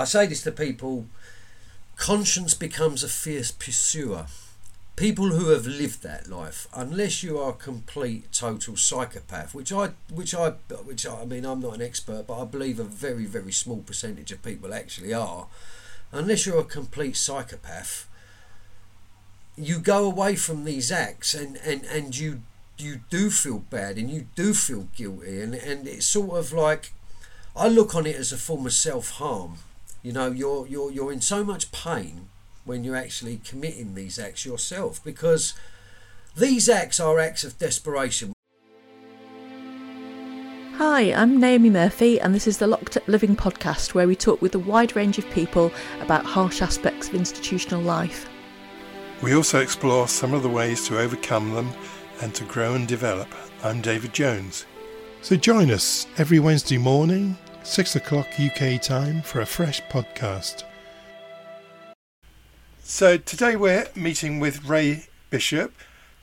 I say this to people conscience becomes a fierce pursuer. People who have lived that life, unless you are a complete total psychopath, which I which I which I, I mean I'm not an expert, but I believe a very, very small percentage of people actually are, unless you're a complete psychopath, you go away from these acts and, and, and you you do feel bad and you do feel guilty and, and it's sort of like I look on it as a form of self harm. You know, you're you're you're in so much pain when you're actually committing these acts yourself because these acts are acts of desperation. Hi, I'm Naomi Murphy, and this is the Locked Up Living podcast where we talk with a wide range of people about harsh aspects of institutional life. We also explore some of the ways to overcome them and to grow and develop. I'm David Jones. So join us every Wednesday morning, 6 o'clock UK time, for a fresh podcast. So today we're meeting with Ray Bishop.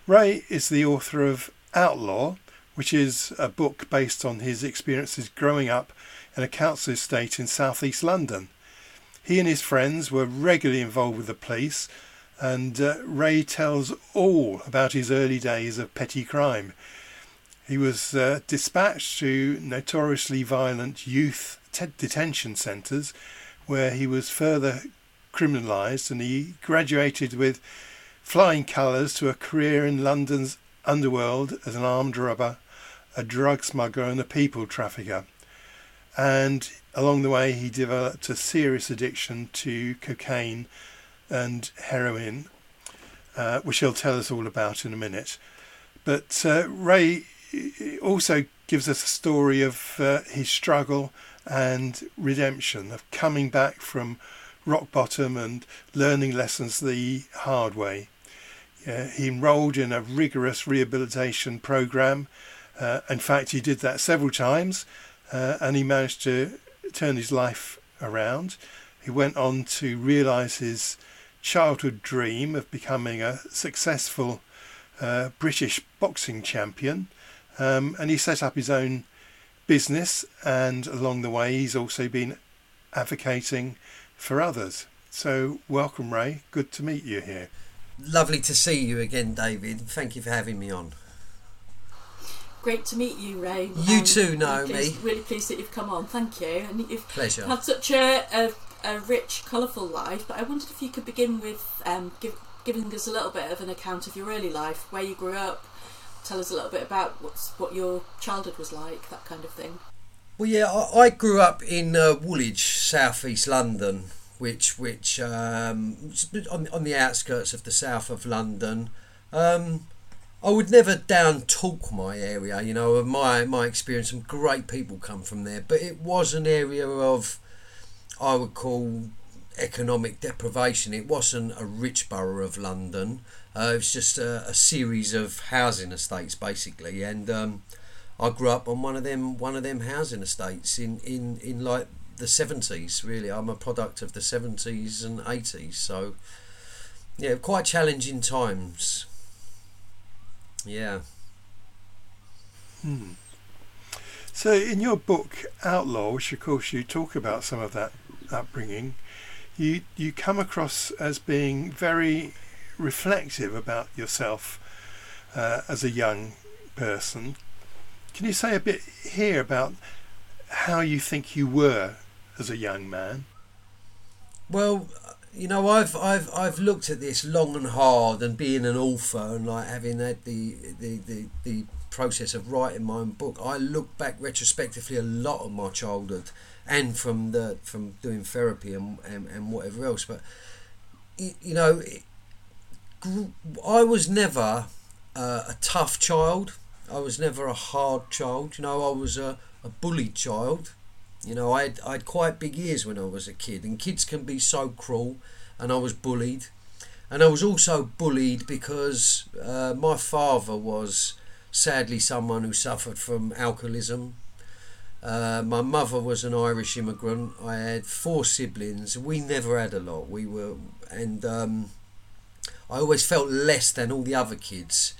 Ray is the author of Outlaw, which is a book based on his experiences growing up in a council estate in southeast London. He and his friends were regularly involved with the police and uh, Ray tells all about his early days of petty crime. He was uh, dispatched to notoriously violent youth te- detention centres where he was further criminalised and he graduated with flying colours to a career in London's underworld as an armed robber, a drug smuggler, and a people trafficker. And along the way, he developed a serious addiction to cocaine and heroin, uh, which he'll tell us all about in a minute. But uh, Ray also gives us a story of uh, his struggle and redemption, of coming back from rock bottom and learning lessons the hard way. he enrolled in a rigorous rehabilitation program. Uh, in fact, he did that several times uh, and he managed to turn his life around. He went on to realize his childhood dream of becoming a successful uh, British boxing champion. Um, and he set up his own business, and along the way, he's also been advocating for others. So, welcome, Ray. Good to meet you here. Lovely to see you again, David. Thank you for having me on. Great to meet you, Ray. You um, too, Naomi. Really pleased, really pleased, that you've come on. Thank you. And you've Pleasure. had such a, a a rich, colourful life, but I wondered if you could begin with um, give, giving us a little bit of an account of your early life, where you grew up, tell us a little bit about what's, what your childhood was like, that kind of thing. Well, yeah, I, I grew up in uh, Woolwich, southeast London, which which um, on, on the outskirts of the south of London. Um, I would never down talk my area, you know, my my experience. Some great people come from there, but it was an area of I would call economic deprivation. It wasn't a rich borough of London. Uh, it was just a, a, series of housing estates, basically, and um, I grew up on one of them one of them housing estates in in in like the seventies. Really, I'm a product of the seventies and eighties, so yeah, quite challenging times. Yeah. Hmm. So, in your book Outlaw, which of course you talk about some of that upbringing, you you come across as being very reflective about yourself uh, as a young person. Can you say a bit here about how you think you were as a young man? Well, you know, I've I've I've looked at this long and hard, and being an author and like having had the the, the, the process of writing my own book, I look back retrospectively a lot of my childhood and from the from doing therapy and and, and whatever else. But you know, I was never uh, a tough child. I was never a hard child. You know, I was a, a bullied child. You know, I had, I had quite big ears when I was a kid, and kids can be so cruel. And I was bullied, and I was also bullied because uh, my father was sadly someone who suffered from alcoholism uh, my mother was an Irish immigrant. I had four siblings. We never had a lot. We were, and um, I always felt less than all the other kids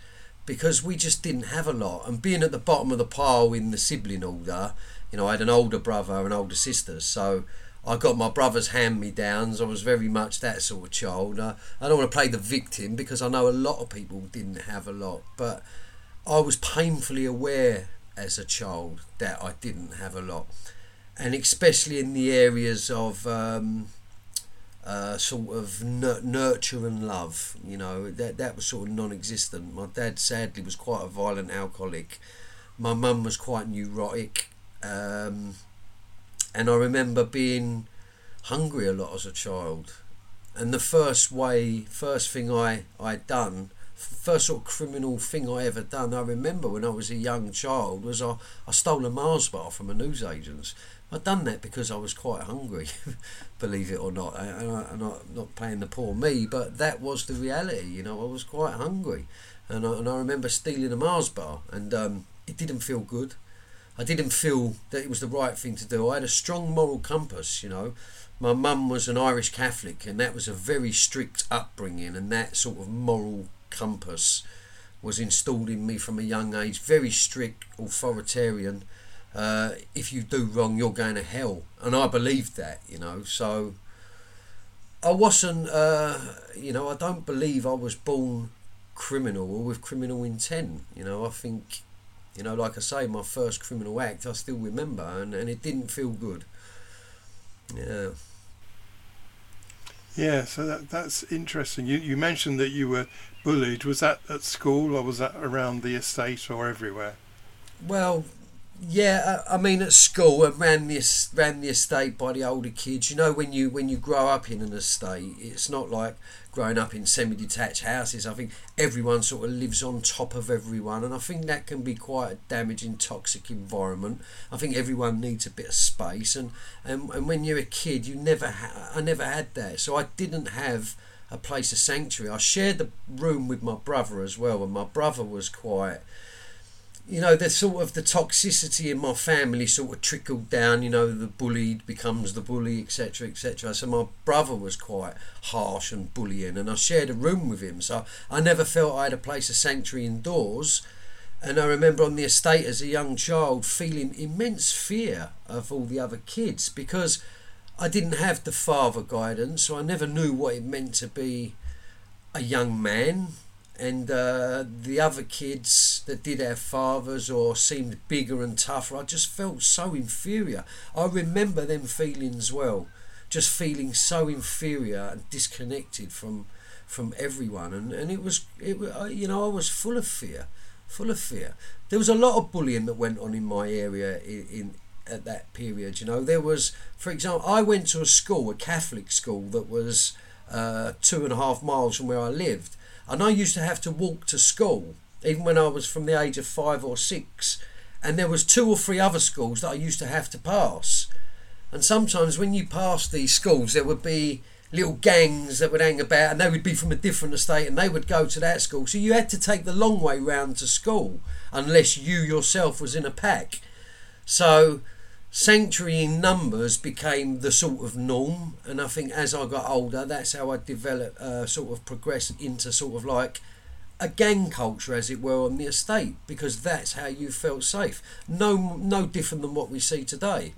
because we just didn't have a lot. And being at the bottom of the pile in the sibling order, you know, I had an older brother and older sisters, so I got my brother's hand me downs. I was very much that sort of child. I, I don't want to play the victim because I know a lot of people didn't have a lot, but I was painfully aware as a child that I didn't have a lot, and especially in the areas of um, uh, sort of nurture and love. You know that that was sort of non-existent. My dad sadly was quite a violent alcoholic. My mum was quite neurotic. Um, and I remember being hungry a lot as a child. And the first way, first thing I I done, first sort of criminal thing I ever done, I remember when I was a young child, was I, I stole a Mars bar from a newsagent's. I'd done that because I was quite hungry, believe it or not. And I, am not, not playing the poor me, but that was the reality. You know, I was quite hungry, and I, and I remember stealing a Mars bar, and um, it didn't feel good. I didn't feel that it was the right thing to do. I had a strong moral compass, you know. My mum was an Irish Catholic, and that was a very strict upbringing, and that sort of moral compass was installed in me from a young age. Very strict, authoritarian. Uh, if you do wrong, you're going to hell, and I believed that, you know. So I wasn't, uh, you know, I don't believe I was born criminal or with criminal intent. You know, I think you know, like I say, my first criminal act I still remember, and, and it didn't feel good. Yeah. Yeah, so that that's interesting. You you mentioned that you were bullied. Was that at school or was that around the estate or everywhere? Well, yeah, uh, I mean at school I ran the ran the estate by the older kids. You know when you when you grow up in an estate, it's not like growing up in semi-detached houses, I think everyone sort of lives on top of everyone, and I think that can be quite a damaging, toxic environment. I think everyone needs a bit of space, and and, and when you're a kid, you never ha- I never had that, so I didn't have a place of sanctuary. I shared the room with my brother as well, and my brother was quite you know, the sort of the toxicity in my family sort of trickled down. You know, the bullied becomes the bully, etc., etc. So my brother was quite harsh and bullying, and I shared a room with him. So I never felt I had a place of sanctuary indoors. And I remember on the estate as a young child feeling immense fear of all the other kids because I didn't have the father guidance, so I never knew what it meant to be a young man and uh, the other kids that did have fathers or seemed bigger and tougher, I just felt so inferior. I remember them feelings well, just feeling so inferior and disconnected from from everyone, and and it was it you know I was full of fear, full of fear. There was a lot of bullying that went on in my area in, in at that period. You know, there was, for example, I went to a school, a Catholic school that was uh, two and a half miles from where I lived and I used to have to walk to school, even when I was from the age of five or six. And there was two or three other schools that I used to have to pass. And sometimes when you pass these schools, there would be little gangs that would hang about, and they would be from a different estate, and they would go to that school. So you had to take the long way round to school, unless you yourself was in a pack. So sanctuary in numbers became the sort of norm and i think as i got older that's how i developed uh, sort of progressed into sort of like a gang culture as it were on the estate because that's how you felt safe. No no different than what we see today.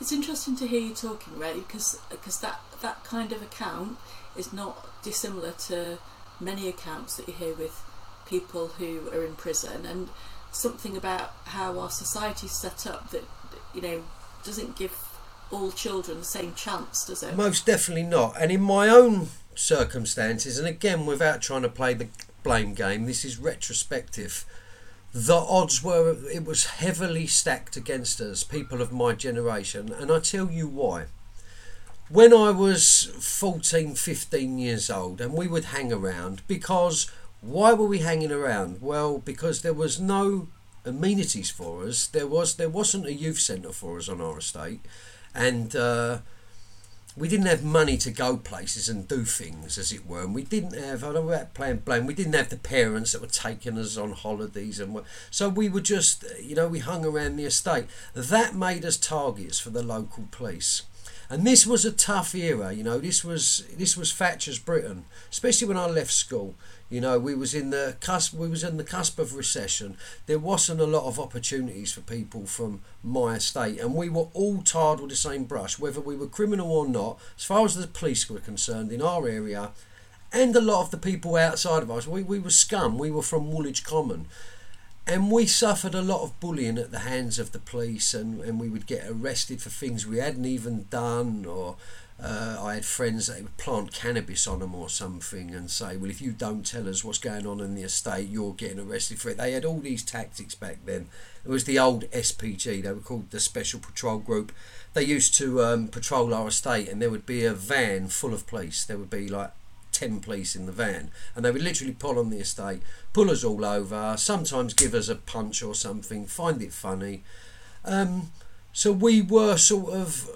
It's interesting to hear you talking Ray because because that that kind of account is not dissimilar to many accounts that you hear with people who are in prison. And something about how our society is set up that you know doesn't give all children the same chance, does it? Most definitely not. And in my own circumstances, and again, without trying to play the blame game, this is retrospective. The odds were it was heavily stacked against us, people of my generation, and I tell you why. When I was 14, 15 years old, and we would hang around because why were we hanging around? Well, because there was no amenities for us. There was there wasn't a youth centre for us on our estate, and uh, we didn't have money to go places and do things, as it were. And we didn't have I don't know about playing blame. We didn't have the parents that were taking us on holidays, and so we were just you know we hung around the estate. That made us targets for the local police. And this was a tough era, you know. This was this was Thatcher's Britain, especially when I left school. You know, we was in the cusp. We was in the cusp of recession. There wasn't a lot of opportunities for people from my estate, and we were all tarred with the same brush, whether we were criminal or not. As far as the police were concerned, in our area, and a lot of the people outside of us, we, we were scum. We were from Woolwich Common, and we suffered a lot of bullying at the hands of the police and, and we would get arrested for things we hadn't even done or uh, I had friends that would plant cannabis on them or something and say well if you don't tell us what's going on in the estate you're getting arrested for it. They had all these tactics back then. It was the old SPG they were called the Special Patrol Group. They used to um, patrol our estate and there would be a van full of police. There would be like 10 police in the van and they would literally pull on the estate pull us all over sometimes give us a punch or something find it funny. Um, so we were sort of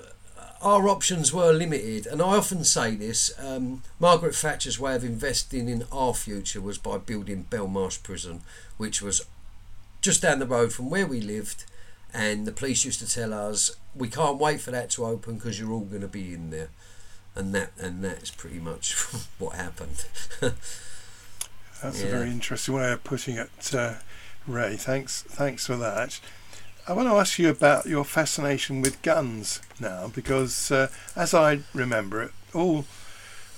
our options were limited and I often say this um, Margaret Thatcher's way of investing in our future was by building Belmarsh prison which was just down the road from where we lived and the police used to tell us we can't wait for that to open because you're all going to be in there and that and that's pretty much what happened. that's yeah. a very interesting way of putting it, uh, Ray. Thanks, thanks for that. I want to ask you about your fascination with guns now, because uh, as I remember it, all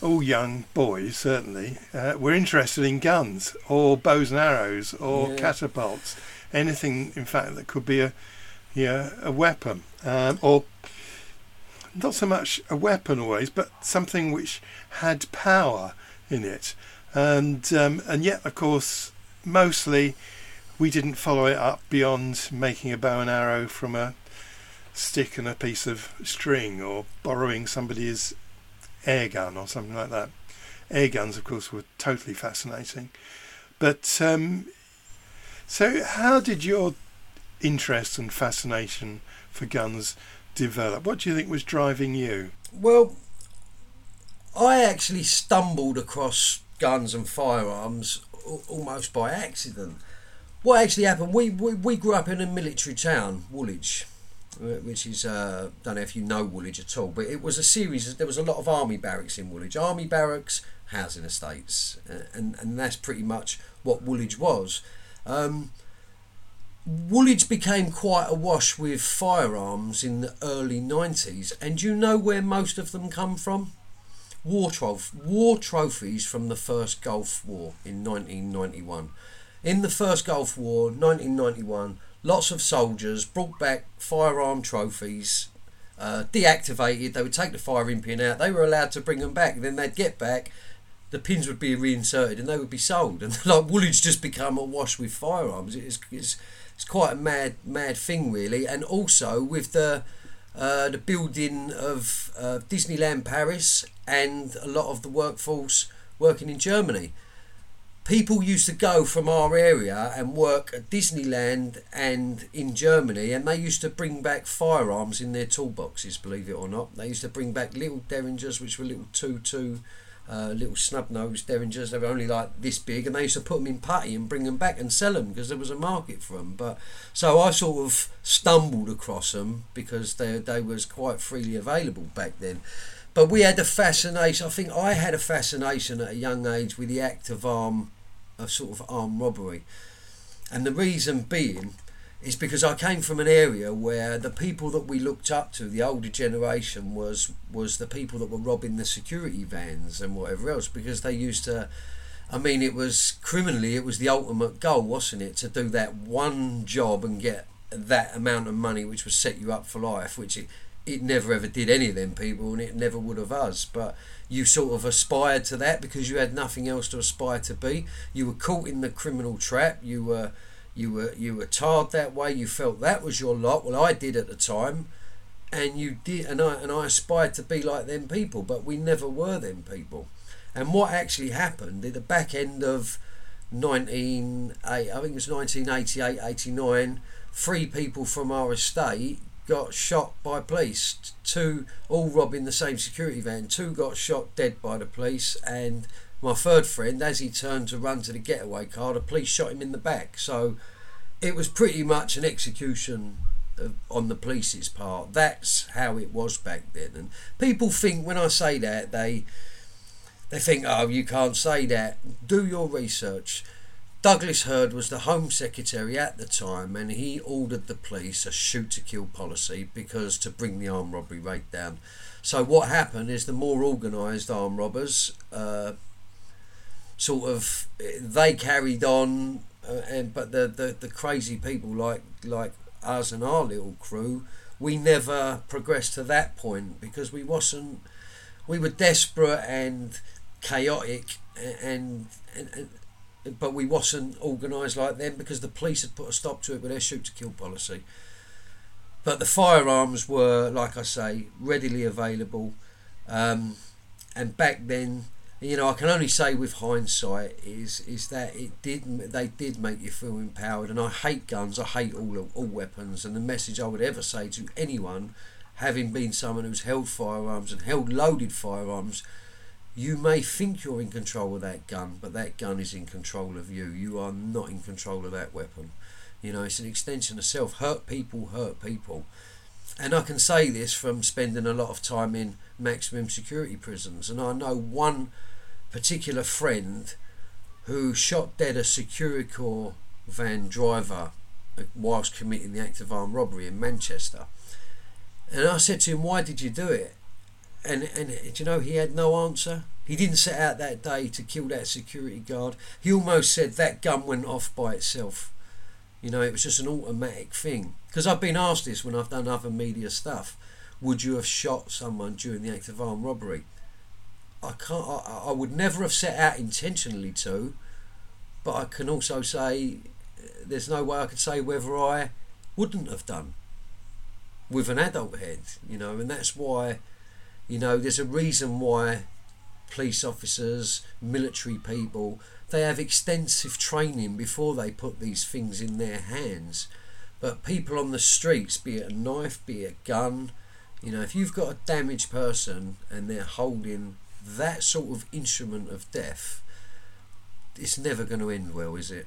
all young boys certainly uh, were interested in guns or bows and arrows or yeah. catapults, anything in fact that could be a yeah a weapon um, or not so much a weapon always, but something which had power in it. And um, and yet, of course, mostly we didn't follow it up beyond making a bow and arrow from a stick and a piece of string, or borrowing somebody's air gun or something like that. Air guns, of course, were totally fascinating. But um, so, how did your interest and fascination for guns develop? What do you think was driving you? Well, I actually stumbled across guns and firearms almost by accident. What actually happened? We we, we grew up in a military town, Woolwich, uh, which is uh, don't know if you know Woolwich at all, but it was a series. There was a lot of army barracks in Woolwich, army barracks, housing estates, uh, and and that's pretty much what Woolwich was. Um, Woolwich became quite awash with firearms in the early 90s, and you know where most of them come from? War, trof- war trophies from the first Gulf War in 1991. In the first Gulf War, 1991, lots of soldiers brought back firearm trophies, uh, deactivated. They would take the firing pin out. They were allowed to bring them back. Then they'd get back. The pins would be reinserted and they would be sold. And like Woolwich just become awash with firearms. It's, it's it's quite a mad mad thing really and also with the uh, the building of uh, Disneyland Paris and a lot of the workforce working in Germany people used to go from our area and work at Disneyland and in Germany, and they used to bring back firearms in their toolboxes. Believe it or not, they used to bring back little derringers, which were little two two uh, little snub-nosed derringers. They were only like this big, and they used to put them in putty and bring them back and sell them because there was a market for them. But so I sort of stumbled across them because they they was quite freely available back then. But we had a fascination. I think I had a fascination at a young age with the act of arm, of sort of armed robbery, and the reason being is because I came from an area where the people that we looked up to, the older generation, was was the people that were robbing the security vans and whatever else because they used to. I mean, it was criminally, it was the ultimate goal, wasn't it, to do that one job and get that amount of money, which would set you up for life, which it, it never ever did any of them people, and it never would have us. But you sort of aspired to that because you had nothing else to aspire to be. You were caught in the criminal trap. You were you were you were tarred that way. You felt that was your lot. Well, I did at the time, and you did, and I and I aspired to be like them people, but we never were them people. And what actually happened at the back end of 19, I think it was 1988, 89, three people from our estate got shot by police. Two, all robbing the same security van. Two got shot dead by the police, and my third friend, as he turned to run to the getaway car, the police shot him in the back. So it was pretty much an execution on the police's part. That's how it was back then. And people think when I say that they they think, oh, you can't say that. Do your research. Douglas Hurd was the Home Secretary at the time, and he ordered the police a shoot to kill policy because to bring the armed robbery rate down. So what happened is the more organised armed robbers, uh, sort of, they carried on, uh, and but the, the the crazy people like like us and our little crew, we never progressed to that point because we wasn't, we were desperate and chaotic and, and, and but we wasn't organised like them because the police had put a stop to it with their shoot to kill policy. But the firearms were, like I say, readily available, um, and back then, you know, I can only say with hindsight is is that it did they did make you feel empowered. And I hate guns, I hate all all weapons, and the message I would ever say to anyone, having been someone who's held firearms and held loaded firearms you may think you're in control of that gun, but that gun is in control of you. You are not in control of that weapon. You know, it's an extension of self. Hurt people hurt people. And I can say this from spending a lot of time in maximum security prisons. And I know one particular friend who shot dead a Securicor van driver whilst committing the act of armed robbery in Manchester. And I said to him, Why did you do it? And and uh, you know he had no answer. He didn't set out that day to kill that security guard. He almost said that gun went off by itself. You know, it was just an automatic thing. Because I've been asked this when I've done other media stuff. Would you have shot someone during the act of armed robbery? I can't. I, I would never have set out intentionally to, but I can also say uh, there's no way I could say whether I wouldn't have done with an adult head. You know, and that's why you know, there's a reason why police officers, military people, they have extensive training before they put these things in their hands. But people on the streets, be it a knife, be it a gun, you know, if you've got a damaged person and they're holding that sort of instrument of death, it's never going to end well, is it?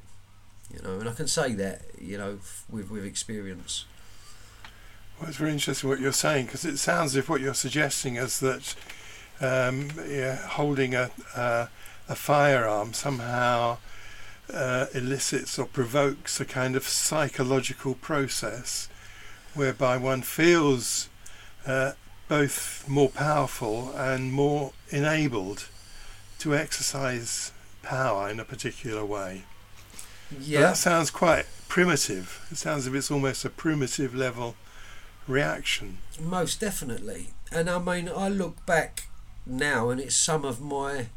You know, and I can say that, you know, with with experience. Well, it's very interesting what you're saying because it sounds as if what you're suggesting is that um, yeah, holding a, a, a firearm somehow uh, elicits or provokes a kind of psychological process whereby one feels uh, both more powerful and more enabled to exercise power in a particular way. Yeah. But that sounds quite primitive. It sounds as if it's almost a primitive level reaction. Most definitely. And I mean, I look back now, and it's some of my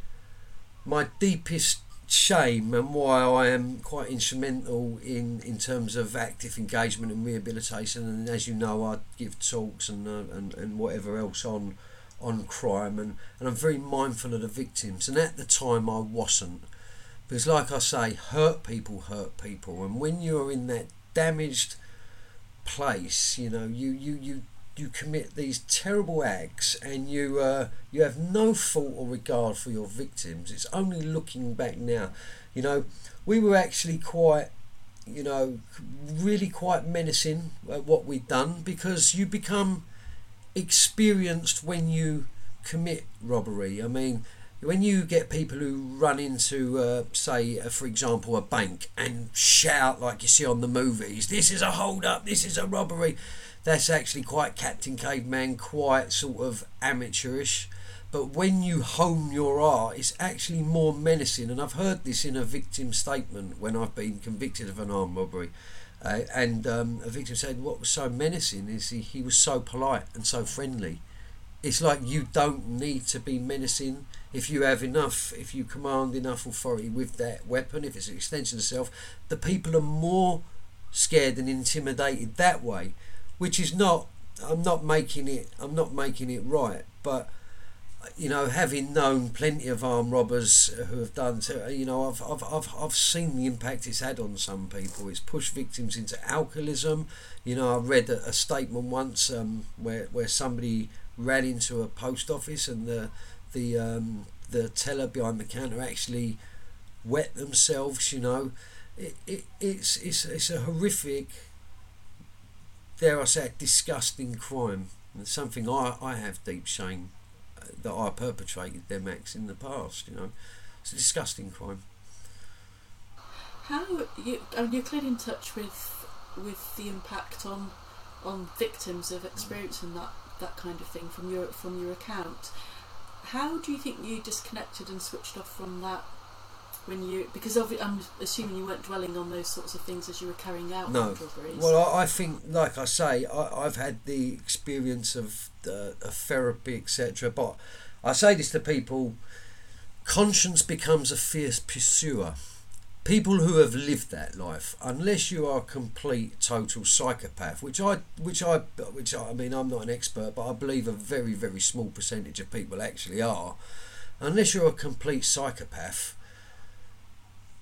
my deepest shame and why I am quite instrumental in, in terms of active engagement and rehabilitation. And as you know, I give talks and uh, and, and whatever else on on crime, and, and I'm very mindful of the victims. And at the time, I wasn't. Because, like I say, hurt people hurt people. And when you're in that damaged place. You know, you you you you commit these terrible acts and you uh, you have no thought or regard for your victims. It's only looking back now. You know, we were actually quite, you know, really quite menacing at what we'd done because you become experienced when you commit robbery. I mean, when you get people who run into, uh, say, uh, for example, a bank and shout like you see on the movies, "This is a hold up! This is a robbery!" That's actually quite Captain Caveman, quite sort of amateurish. But when you hone your art, it's actually more menacing. And I've heard this in a victim statement when I've been convicted of an armed robbery. Uh, and um, a victim said, What was so menacing is he, he was so polite and so friendly. It's like you don't need to be menacing if you have enough, if you command enough authority with that weapon, if it's an extension of self, the people are more scared and intimidated that way, which is not. I'm not making it. I'm not making it right, but you know, having known plenty of armed robbers who have done, so, you know, I've, I've, I've, I've seen the impact it's had on some people. It's pushed victims into alcoholism. You know, I read a, a statement once um, where where somebody ran into a post office and the the um, the teller behind the counter actually wet themselves. You know, it, it it's it's it's a horrific dare I say disgusting crime. It's something I, I have deep shame uh, that I perpetrated them acts in the past. You know, it's a disgusting crime. How you? Mean, you're clearly in touch with with the impact on on victims of experiencing that that kind of thing from your from your account. How do you think you disconnected and switched off from that when you because I'm assuming you weren't dwelling on those sorts of things as you were carrying out No. robberies. Well, I, I think, like I say, I, I've had the experience of, uh, of therapy, etc. But I say this to people: conscience becomes a fierce pursuer. People who have lived that life, unless you are a complete, total psychopath, which I, which I, which I, I mean, I'm not an expert, but I believe a very, very small percentage of people actually are. Unless you're a complete psychopath,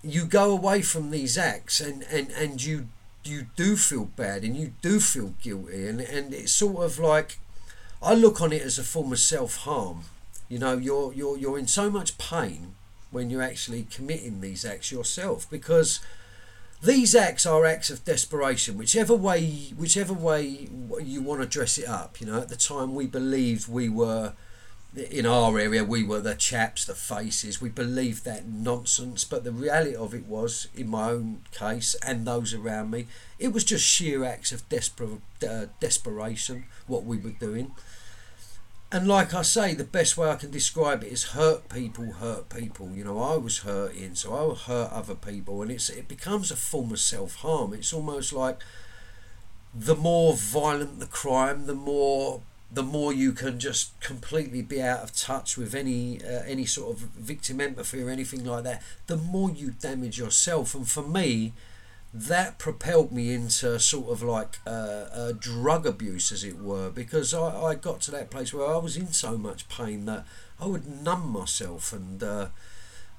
you go away from these acts and, and, and you you do feel bad and you do feel guilty and, and it's sort of like I look on it as a form of self harm. You know, you're you're you're in so much pain when you're actually committing these acts yourself because these acts are acts of desperation whichever way whichever way you want to dress it up. You know at the time we believed we were in our area we were the chaps the faces. We believed that nonsense but the reality of it was in my own case and those around me it was just sheer acts of desper- uh, desperation what we were doing and like I say, the best way I can describe it is hurt people hurt people. You know, I was hurting, so I will hurt other people, and it's it becomes a form of self harm. It's almost like the more violent the crime, the more the more you can just completely be out of touch with any uh, any sort of victim empathy or anything like that. The more you damage yourself, and for me, that propelled me into sort of like uh, uh, drug abuse, as it were, because I, I got to that place where I was in so much pain that I would numb myself and uh,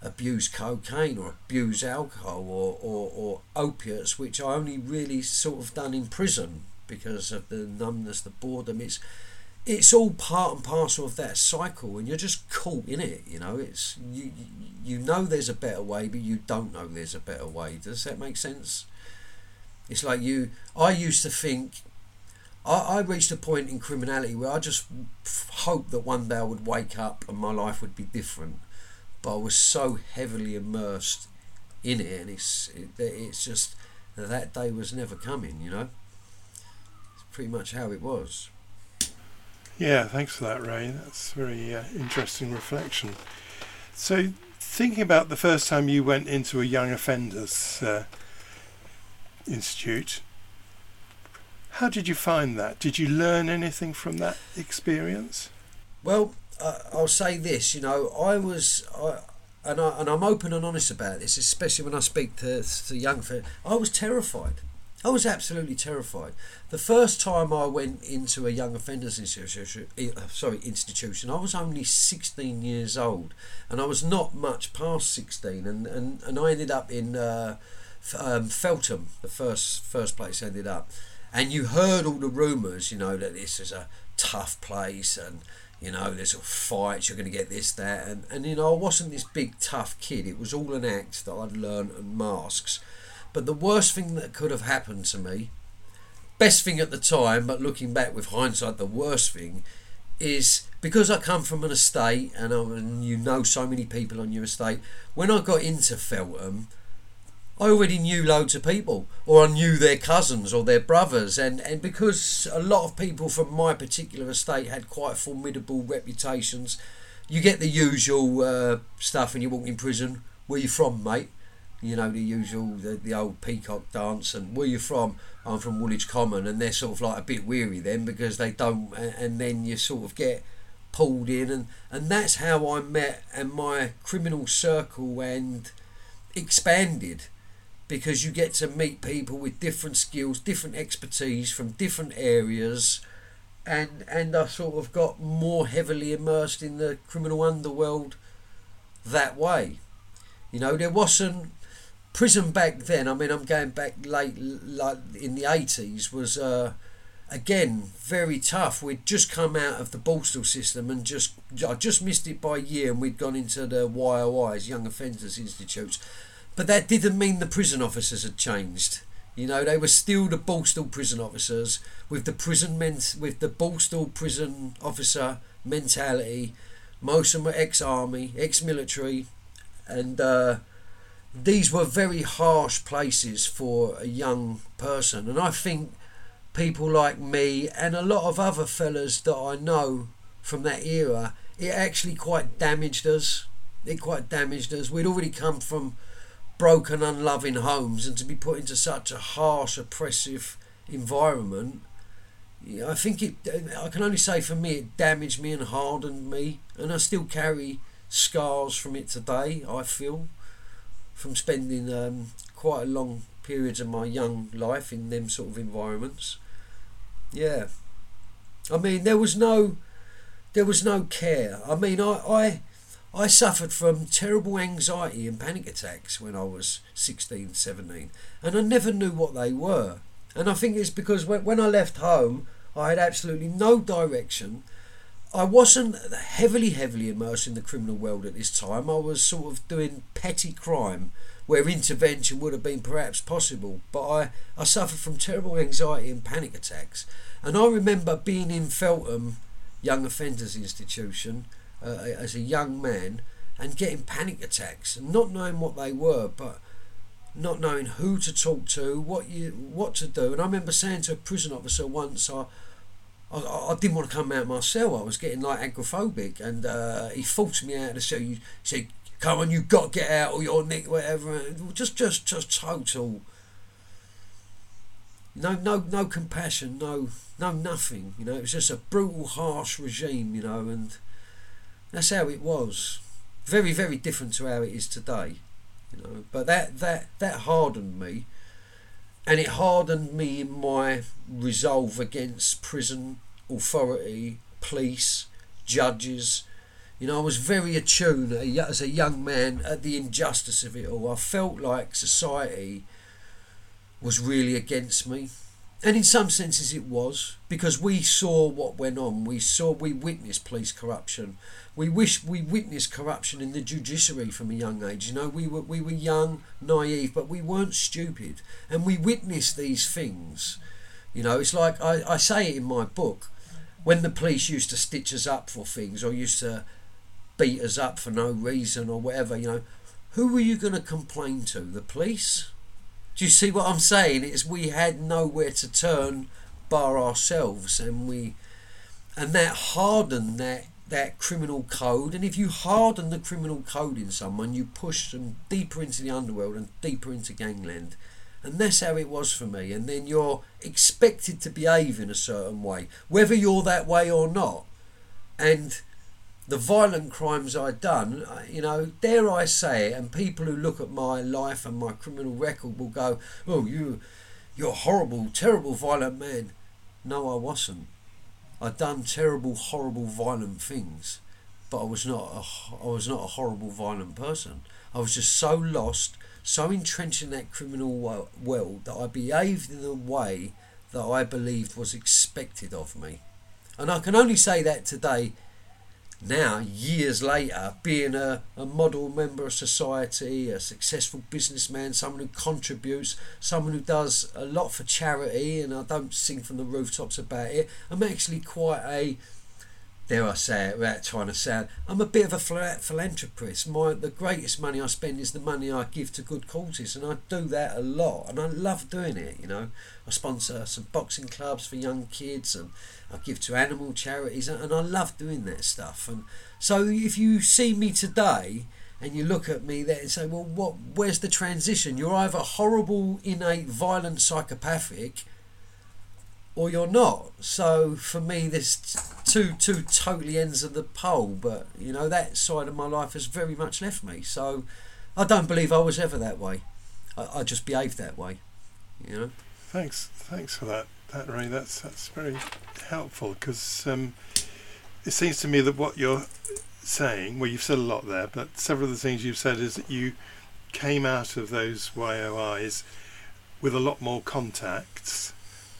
abuse cocaine or abuse alcohol or, or, or opiates, which I only really sort of done in prison because of the numbness, the boredom. It's it's all part and parcel of that cycle, and you're just caught in it. You know, it's you you know there's a better way, but you don't know there's a better way. Does that make sense? It's like you. I used to think. I, I reached a point in criminality where I just hoped that one day I would wake up and my life would be different, but I was so heavily immersed in it, and it's it, it's just that day was never coming. You know, it's pretty much how it was. Yeah, thanks for that, Ray. That's a very uh, interesting reflection. So, thinking about the first time you went into a young offenders uh, institute, how did you find that? Did you learn anything from that experience? Well, uh, I'll say this. You know, I was, I, and I, and I'm open and honest about this, especially when I speak to to young. I was terrified. I was absolutely terrified. The first time I went into a young offenders institution, uh, sorry, institution, I was only 16 years old, and I was not much past 16, and, and, and I ended up in uh, um, Feltham, the first first place I ended up, and you heard all the rumours, you know, that this is a tough place, and you know, there's a fights, you're going to get this, that, and, and you know, I wasn't this big tough kid. It was all an act that I'd learned and masks. But the worst thing that could have happened to me, best thing at the time, but looking back with hindsight, the worst thing is because I come from an estate and, I, and you know so many people on your estate. When I got into Feltham, I already knew loads of people, or I knew their cousins or their brothers, and, and because a lot of people from my particular estate had quite formidable reputations, you get the usual uh, stuff when you walk in prison. Where you from, mate? You know the usual, the, the old peacock dance, and where you from? I'm from Woolwich Common, and they're sort of like a bit weary then because they don't, and, then you sort of get pulled in, and and that's how I met and my criminal circle and expanded because you get to meet people with different skills, different expertise from different areas, and and I sort of got more heavily immersed in the criminal underworld that way. You know, there wasn't prison back then. I mean, I'm going back late, like in the eighties, was uh, again very tough. We'd just come out of the Borstal system and just I just missed it by a year, and we'd gone into the YOIs, Young Offenders Institutes. But that didn't mean the prison officers had changed. You know, they were still the Borstal prison officers with the prison men with the Borstal prison officer mentality. Most of them were ex-army, ex-military, and uh, these were very harsh places for a young person. And I think people like me and a lot of other fellas that I know from that era, it actually quite damaged us. It quite damaged us. We'd already come from broken, unloving homes, and to be put into such a harsh, oppressive environment, I think it. I can only say for me, it damaged me and hardened me, and I still carry scars from it today. I feel from spending um, quite a long periods of my young life in them sort of environments. Yeah, I mean there was no, there was no care. I mean I I I suffered from terrible anxiety and panic attacks when I was 16, 17, and I never knew what they were. And I think it's because when I left home, I had absolutely no direction. I wasn't heavily, heavily immersed in the criminal world at this time. I was sort of doing petty crime where intervention would have been perhaps possible. But I, I suffered from terrible anxiety and panic attacks. And I remember being in Feltham Young Offenders Institution uh, as a young man and getting panic attacks and not knowing what they were, but not knowing who to talk to, what you what to do. And I remember saying to a prison officer once, I I, I didn't want to come out of my cell. I was getting like agoraphobic, and uh, he forced me out of the cell. He said, "Come on, you've got to get out, or your neck, whatever." Just, just, just total. No, no, no compassion. No, no, nothing. You know, it was just a brutal, harsh regime. You know, and that's how it was. Very, very different to how it is today. You know, but that that that hardened me, and it hardened me in my resolve against prison authority, police, judges. You know, I was very attuned as a young man at the injustice of it all. I felt like society was really against me. And in some senses it was, because we saw what went on. We saw, we witnessed police corruption. We wish we witnessed corruption in the judiciary from a young age. You know, we were we were young, naive, but we weren't stupid, and we witnessed these things. You know, it's like I, I say it in my book, when the police used to stitch us up for things or used to beat us up for no reason or whatever. You know, who were you going to complain to? The police? Do you see what I'm saying? It's we had nowhere to turn bar ourselves, and we and that hardened that that criminal code. And if you harden the criminal code in someone, you push them deeper into the underworld and deeper into gangland. And that's how it was for me. And then you're expected to behave in a certain way, whether you're that way or not. And the violent crimes I'd done, uh, you know, dare I say it, and people who look at my life and my criminal record will go, "Oh, you, you're a horrible, terrible, violent man." No, I wasn't. I'd done terrible, horrible, violent things, but I was not a, I was not a horrible, violent person. I was just so lost, so entrenched in that criminal world that I behaved in a way that I believed was expected of me. And I can only say that today now, years later, being a, a model member of society, a successful businessman, someone who contributes, someone who does a lot for charity, and I don't sing from the rooftops about it, I'm actually quite a dare I say it without trying to sound, I'm a bit of a philanthropist. My the greatest money I spend is the money I give to good causes, and I do that a lot, and I love doing it. You know, I sponsor some boxing clubs for young kids, and I give to animal charities, and I love doing that stuff. And so, if you see me today. And you look at me there and say, "Well, what? Where's the transition? You're either horrible, innate, violent, psychopathic, or you're not. So for me, there's two two totally ends of the pole. But you know that side of my life has very much left me. So I don't believe I was ever that way. I, I just behaved that way. You know. Thanks, thanks for that, that Ray. That's that's very helpful because um, it seems to me that what you're saying, well, you've said a lot there, but several of the things you've said is that you came out of those YOIs with a lot more contacts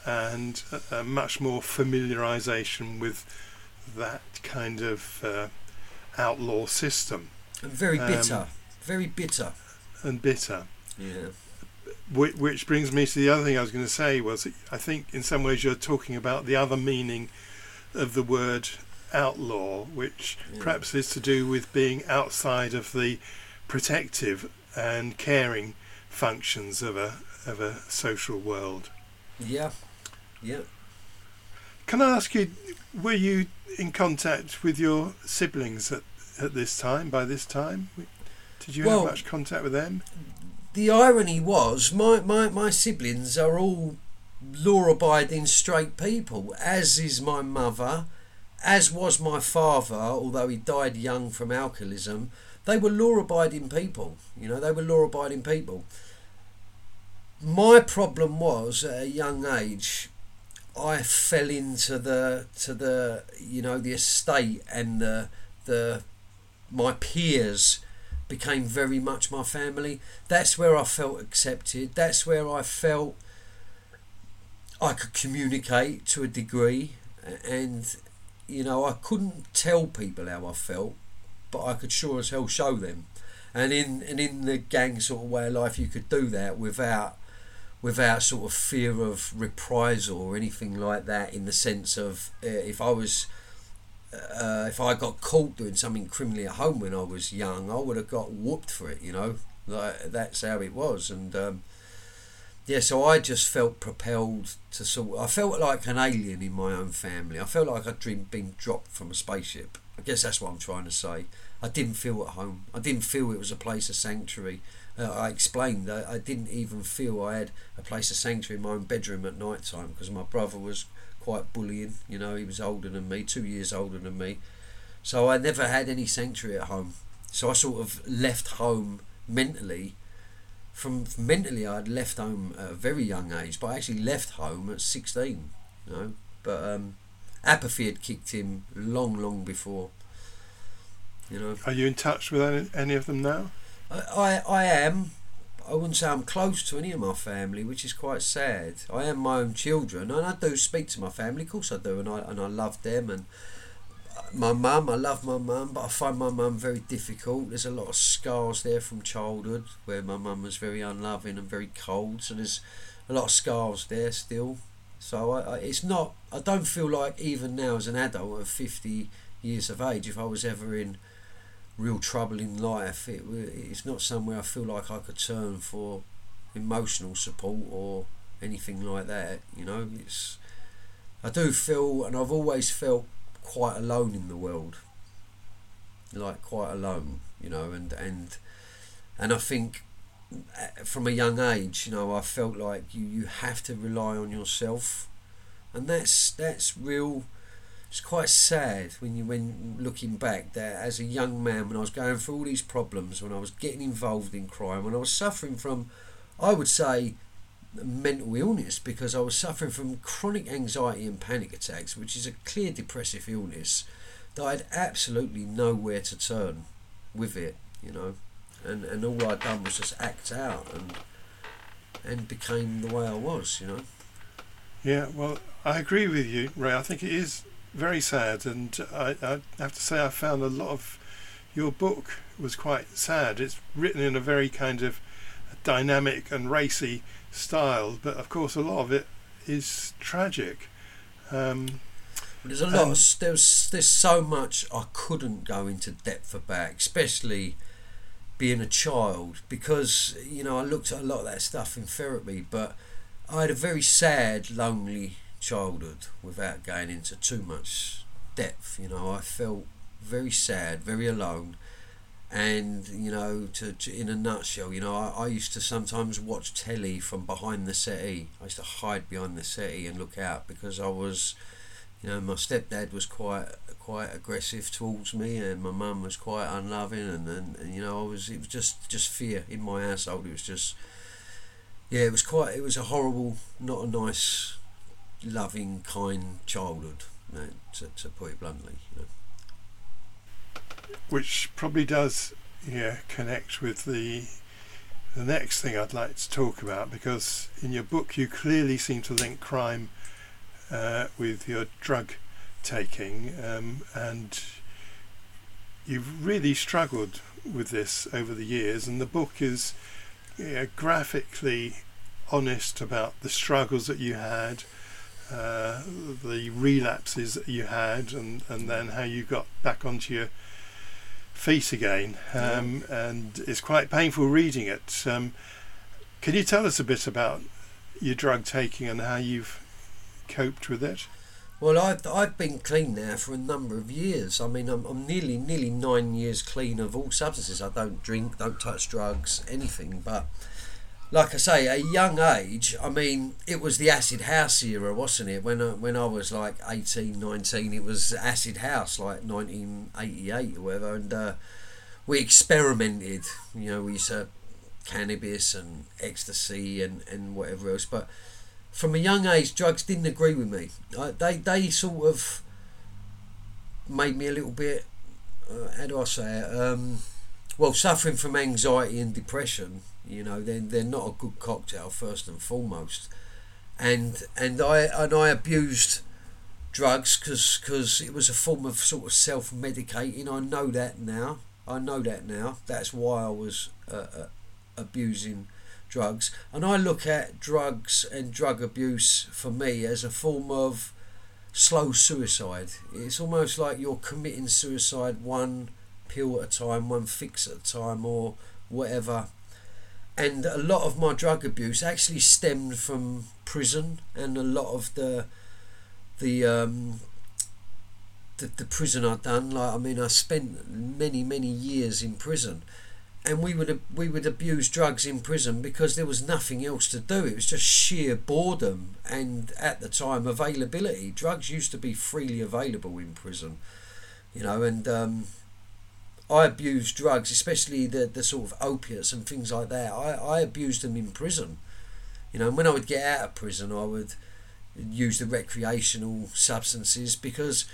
and a, a much more familiarization with that kind of uh, outlaw system. Very bitter, um, very bitter. And bitter. Yeah. Which, which brings me to the other thing I was going to say was I think in some ways you're talking about the other meaning of the word outlaw, which Yeah. perhaps is to do with being outside of the protective and caring functions of a of a social world. Yeah, yeah. Can I ask you, were you in contact with your siblings at, at this time? By this time, did you Well- have much contact with them? The irony was, my, my, my siblings are all law abiding straight people, as is my mother, as was my father, although he died young from alcoholism. They were law abiding people, you know, they were law abiding people. My problem was at a young age, I fell into the to the you know the estate and the the my peers became very much my family. That's where I felt accepted. That's where I felt I could communicate to a degree, and you know I couldn't tell people how I felt, but I could sure as hell show them. And in and in the gang sort of way of life, you could do that without without sort of fear of reprisal or anything like that. In the sense of uh, if I was uh, if I got caught doing something criminally at home when I was young, I would have got whooped for it. You know, like that's how it was, and um, yeah, so I just felt propelled to sort. I felt like an alien in my own family. I felt like I'd dream, been dropped from a spaceship. I guess that's what I'm trying to say. I didn't feel at home. I didn't feel it was a place of sanctuary. Uh, I explained that I didn't even feel I had a place of sanctuary in my own bedroom at night time because my brother was quite bullying. You know, he was older than me, two years older than me. So I never had any sanctuary at home. So I sort of left home mentally. From mentally, I'd left home at a very young age, but I actually left home at 16. You know, but um, apathy had kicked in long, long before. You know. Are you in touch with any, any of them now? I, I, I am. I wouldn't say I'm close to any of my family, which is quite sad. I am my own children, and I do speak to my family. Of course, I do, and I and I love them. And uh, my mum, I love my mum, but I find my mum very difficult. There's a lot of scars there from childhood, where my mum was very unloving and very cold. So there's a lot of scars there still. So I, I, it's not. I don't feel like even now as an adult of fifty years of age, if I was ever in real trouble in life, it it's not somewhere I feel like I could turn for emotional support or anything like that. You know, it's I do feel, and I've always felt quite alone in the world, like quite alone. You know, and and and I think uh, from a young age, you know, I felt like you you have to rely on yourself, and that's that's real it's quite sad when you when looking back that as a young man when I was going through all these problems when I was getting involved in crime when I was suffering from I would say mental illness because I was suffering from chronic anxiety and panic attacks which is a clear depressive illness that I had absolutely nowhere to turn with it you know and and all I'd done was just act out and and became the way I was you know Yeah, well, I agree with you, Ray. I think it is very sad, and I, I have to say I found a lot of your book was quite sad. It's written in a very kind of dynamic and racy style, but of course a lot of it is tragic. Um, There's a lot. Of, there's there's so much I couldn't go into depth about, especially being a child, because you know I looked at a lot of that stuff in therapy, but I had a very sad, lonely childhood without going into too much depth. You know, I felt very sad, very alone. And you know, to, to in a nutshell, you know, I, I used to sometimes watch telly from behind the settee. I used to hide behind the settee and look out because I was, you know, my stepdad was quite quite aggressive towards me, and my mum was quite unloving, and, and, and you know, I was it was just just fear in my household. It was just, yeah, it was quite. It was a horrible, not a nice, loving, kind childhood. You know, to, to put it bluntly, you know. which probably does yeah connect with the the next thing I'd like to talk about because in your book you clearly seem to link crime uh, with your drug taking um, and you've really struggled with this over the years and the book is graphically honest about the struggles that you had, uh, the relapses that you had, and, and then how you got back onto your feet again. Um, and it's quite painful reading it. Um, can you tell us a bit about your drug taking and how you've coped with it? Well, I've, I've been clean now for a number of years. I mean, I'm, I'm nearly nearly nine years clean of all substances. I don't drink, don't touch drugs, anything. But like I say, a young age. I mean, it was the acid house era, wasn't it? When I, when I was like 18, 19, it was acid house, like 1988 or whatever, and uh, we experimented. You know, we used to cannabis and ecstasy and and whatever else, but from a young age, drugs didn't agree with me. I, they they sort of made me a little bit. Uh, how do I say it? Um, well, suffering from anxiety and depression, you know, they're, they're not a good cocktail first and foremost. And and I and I abused drugs because cause it was a form of sort of self medicating. I know that now. I know that now. That's why I was uh, uh, abusing drugs. And I look at drugs and drug abuse for me as a form of slow suicide. It's almost like you're committing suicide one pill at a time, one fix at a time, or whatever. And a lot of my drug abuse actually stemmed from prison, and a lot of the the um, the, the prison I'd done. Like I mean, I spent many many years in prison, and we would we would abuse drugs in prison because there was nothing else to do. It was just sheer boredom and at the time availability. Drugs used to be freely available in prison, you know, and um, I abused drugs, especially the the sort of opiates and things like that. I I abused them in prison, you know. When I would get out of prison, I would use the recreational substances because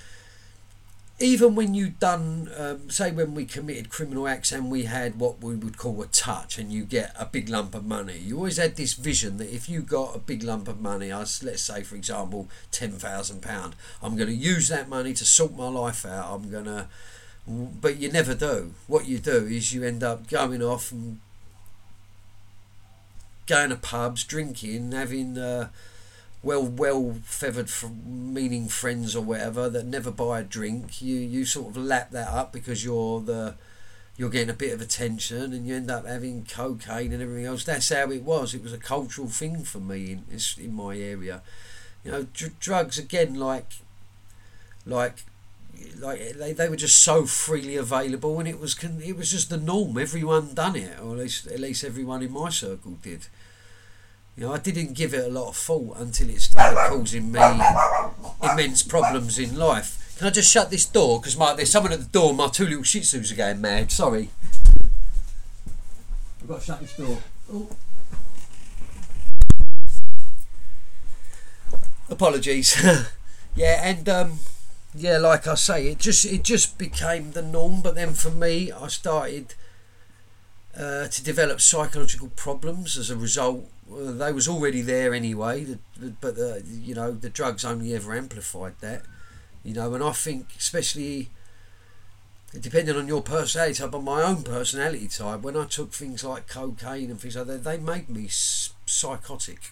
even when you'd done, um, say, when we committed criminal acts and we had what we would call a touch, and you get a big lump of money, you always had this vision that if you got a big lump of money, let's say, for example, ten thousand pound, I'm going to use that money to sort my life out. I'm going to, but you never do. What you do is you end up going off and going to pubs, drinking, having. Uh, well well feathered meaning friends or whatever that never buy a drink you you sort of lap that up because you're the you're getting a bit of attention and you end up having cocaine and everything else that's how it was it was a cultural thing for me in in my area you know dr- drugs again like like like they, they were just so freely available and it was it was just the norm everyone done it or at least at least everyone in my circle did you know, I didn't give it a lot of thought until it started causing me immense problems in life. Can I just shut this door? Because my there's someone at the door. My two little Shih Tzus are going mad. Sorry. I've got to shut this door. Oh. Apologies. yeah, and um, yeah, like I say, it just it just became the norm. But then for me, I started uh, to develop psychological problems as a result they was already there anyway, but the, you know the drugs only ever amplified that, you know. And I think, especially depending on your personality type, on my own personality type, when I took things like cocaine and things like that, they made me psychotic.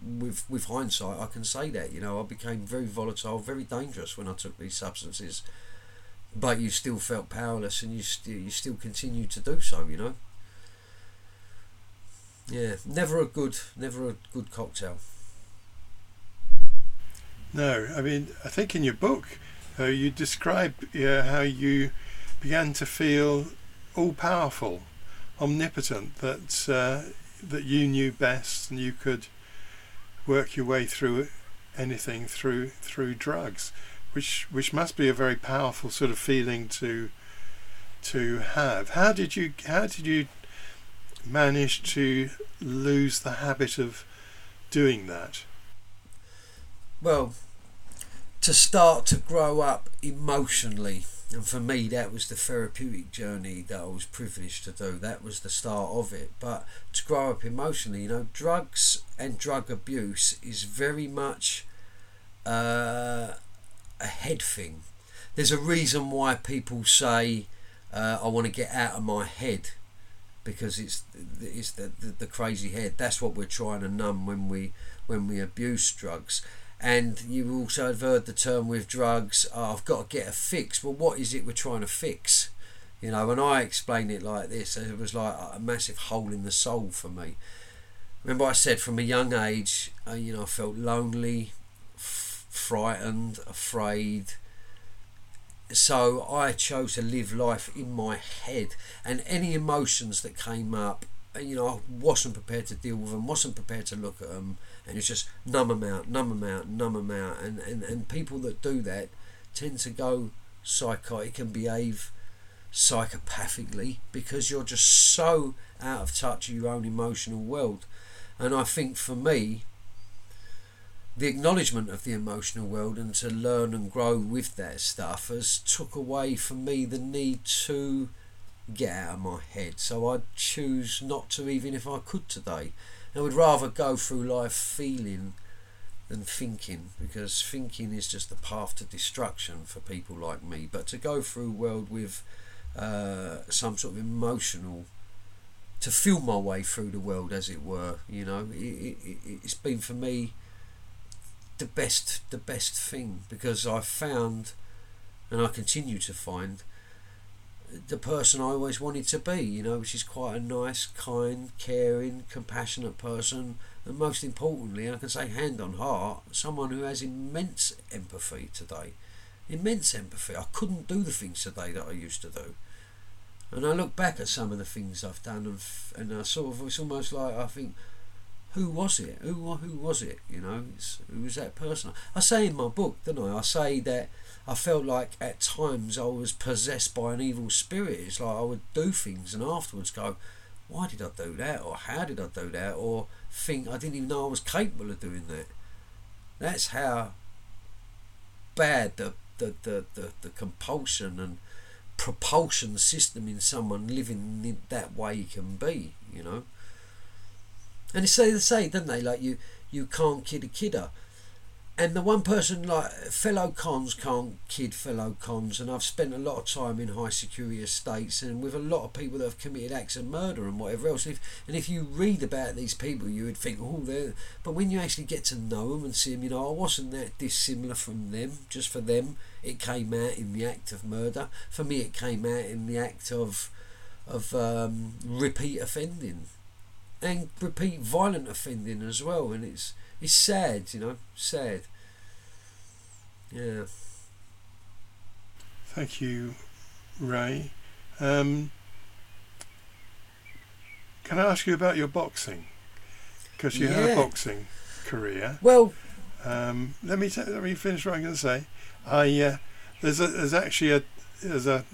With with hindsight, I can say that you know I became very volatile, very dangerous when I took these substances. But you still felt powerless, and you still you still continue to do so. You know. Yeah, never a good, never a good cocktail. No, I mean, I think in your book, uh, you describe uh, how you began to feel all powerful, omnipotent, that uh, that you knew best and you could work your way through anything through through drugs, which which must be a very powerful sort of feeling to to have. How did you how did you manage to lose the habit of doing that? Well, to start to grow up emotionally. And for me, that was the therapeutic journey that I was privileged to do. That was the start of it. But to grow up emotionally, you know, drugs and drug abuse is very much uh, a head thing. There's a reason why people say, uh, I want to get out of my head because it's it's the, the, the crazy head. That's what we're trying to numb when we when we abuse drugs. And you also have heard the term with drugs, oh, I've got to get a fix. Well, what is it we're trying to fix? You know, when I explained it like this, it was like a massive hole in the soul for me. Remember, I said from a young age, uh, you know, I felt lonely, f- frightened, afraid. So I chose to live life in my head, and any emotions that came up, you know, I wasn't prepared to deal with them, wasn't prepared to look at them and it's just numb them out, numb them out, numb them out, and and and people that do that tend to go psychotic and behave psychopathically because you're just so out of touch with your own emotional world. And I think for me, the acknowledgement of the emotional world and to learn and grow with that stuff has took away from me the need to get out of my head. So I'd choose not to, even if I could today. I would rather go through life feeling than thinking because thinking is just the path to destruction for people like me. But to go through world with uh, some sort of emotional, to feel my way through the world, as it were, you know, it, it, it's been for me the best, the best thing because I've found, and I continue to find, the person I always wanted to be, you know, which is quite a nice, kind, caring, compassionate person, and most importantly, I can say hand on heart, someone who has immense empathy today. Immense empathy. I couldn't do the things today that I used to do. And I look back at some of the things I've done, and, and I sort of, it's almost like I think, who was it? Who who was it? You know, who was that person? I say in my book, don't I? I say that I felt like at times I was possessed by an evil spirit. It's like I would do things and afterwards go, why did I do that? Or how did I do that? Or think I didn't even know I was capable of doing that. That's how bad the, the, the, the, the compulsion and propulsion system in someone living in that way can be, you know. And they say they say, don't they? Like you, you can't kid a kidder and the one person like fellow cons can't kid fellow cons and i've spent a lot of time in high security estates and with a lot of people that have committed acts of murder and whatever else. And if, and if you read about these people you would think oh they're but when you actually get to know them and see them you know i wasn't that dissimilar from them. Just for them it came out in the act of murder. For me it came out in the act of of um, repeat offending and repeat violent offending as well. And it's it's sad, you know, sad. Yeah. Thank you, Ray. Um, can I ask you about your boxing? Because you yeah. had a boxing career. Well, um, let me t- let me finish what I'm going to say. I uh, there's a, there's actually a there's a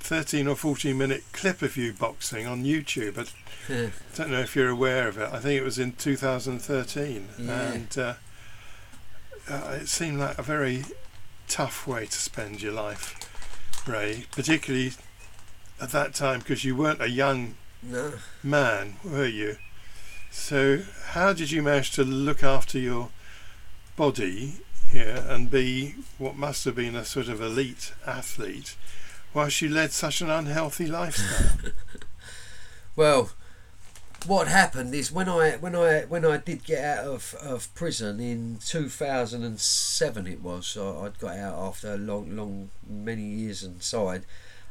13 or 14 minute clip of you boxing on YouTube. I don't know if you're aware of it. I think it was in 2013. Yeah. And uh, uh, it seemed like a very tough way to spend your life, Ray, particularly at that time because you weren't a young no. man, were you? So, how did you manage to look after your body here and be what must have been a sort of elite athlete why she led such an unhealthy lifestyle. well, what happened is when I when I when I did get out of, of prison in two thousand and seven it was so I'd got out after a long long many years inside.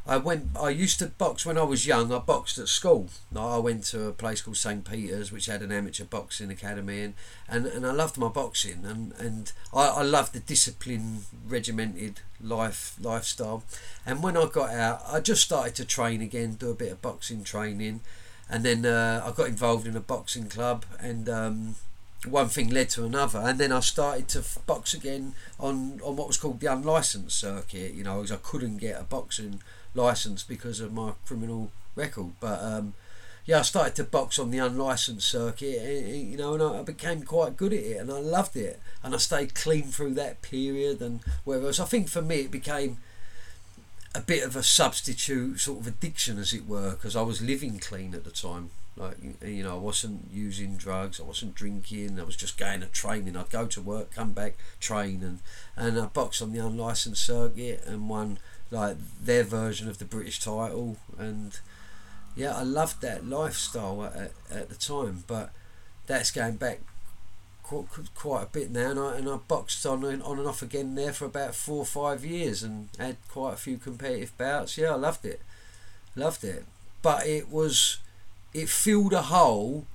I went. I used to box when I was young. I boxed at school. I went to a place called St Peter's, which had an amateur boxing academy, and, and, and I loved my boxing, and and I, I loved the discipline, regimented life lifestyle. And when I got out, I just started to train again, do a bit of boxing training, and then uh, I got involved in a boxing club, and um, one thing led to another, and then I started to box again on on what was called the unlicensed circuit. You know, I couldn't get a boxing license because of my criminal record. But um, yeah, I started to box on the unlicensed circuit, eh, you know, and I became quite good at it, and I loved it, and I stayed clean through that period and whatever. I think for me, it became a bit of a substitute sort of addiction, as it were, because I was living clean at the time. Like you know, I wasn't using drugs, I wasn't drinking, I was just going to training. I'd go to work, come back, train, and and I boxed on the unlicensed circuit and won like their version of the British title, and yeah, I loved that lifestyle at, at, the time, but that's going back quite, quite a bit now, and I, and I boxed on and on and off again there for about four or five years, and had quite a few competitive bouts. Yeah, I loved it, loved it, but it was it filled a hole,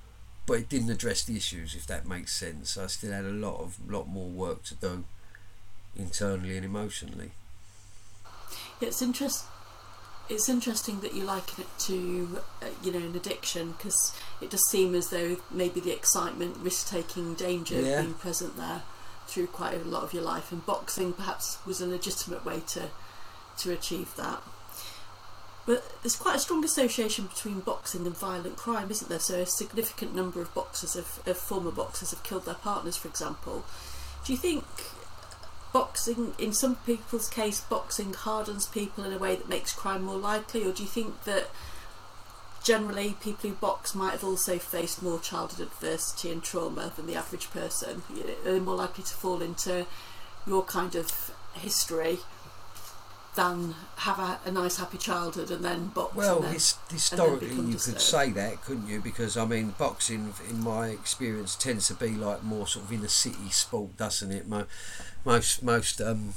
but it didn't address the issues. If that makes sense, I still had a lot of lot more work to do internally and emotionally. It's interesting it's interesting that you liken it to, uh, you know, an addiction because it does seem as though maybe the excitement, risk taking, danger Yeah. being present there through quite a lot of your life, and boxing perhaps was a legitimate way to to achieve that. But there's quite a strong association between boxing and violent crime, isn't there? So a significant number of boxers, have, of former boxers, have killed their partners, for example. Do you think boxing, in some people's case, boxing hardens people in a way that makes crime more likely, or do you think that generally people who box might have also faced more childhood adversity and trauma than the average person? You know, Are they more likely to fall into your kind of history than have a, a nice happy childhood and then box? Well, then, his, historically, you could say that, couldn't you? Because I mean, boxing, in my experience, tends to be like more sort of inner city sport, doesn't it? Mo- Most most um,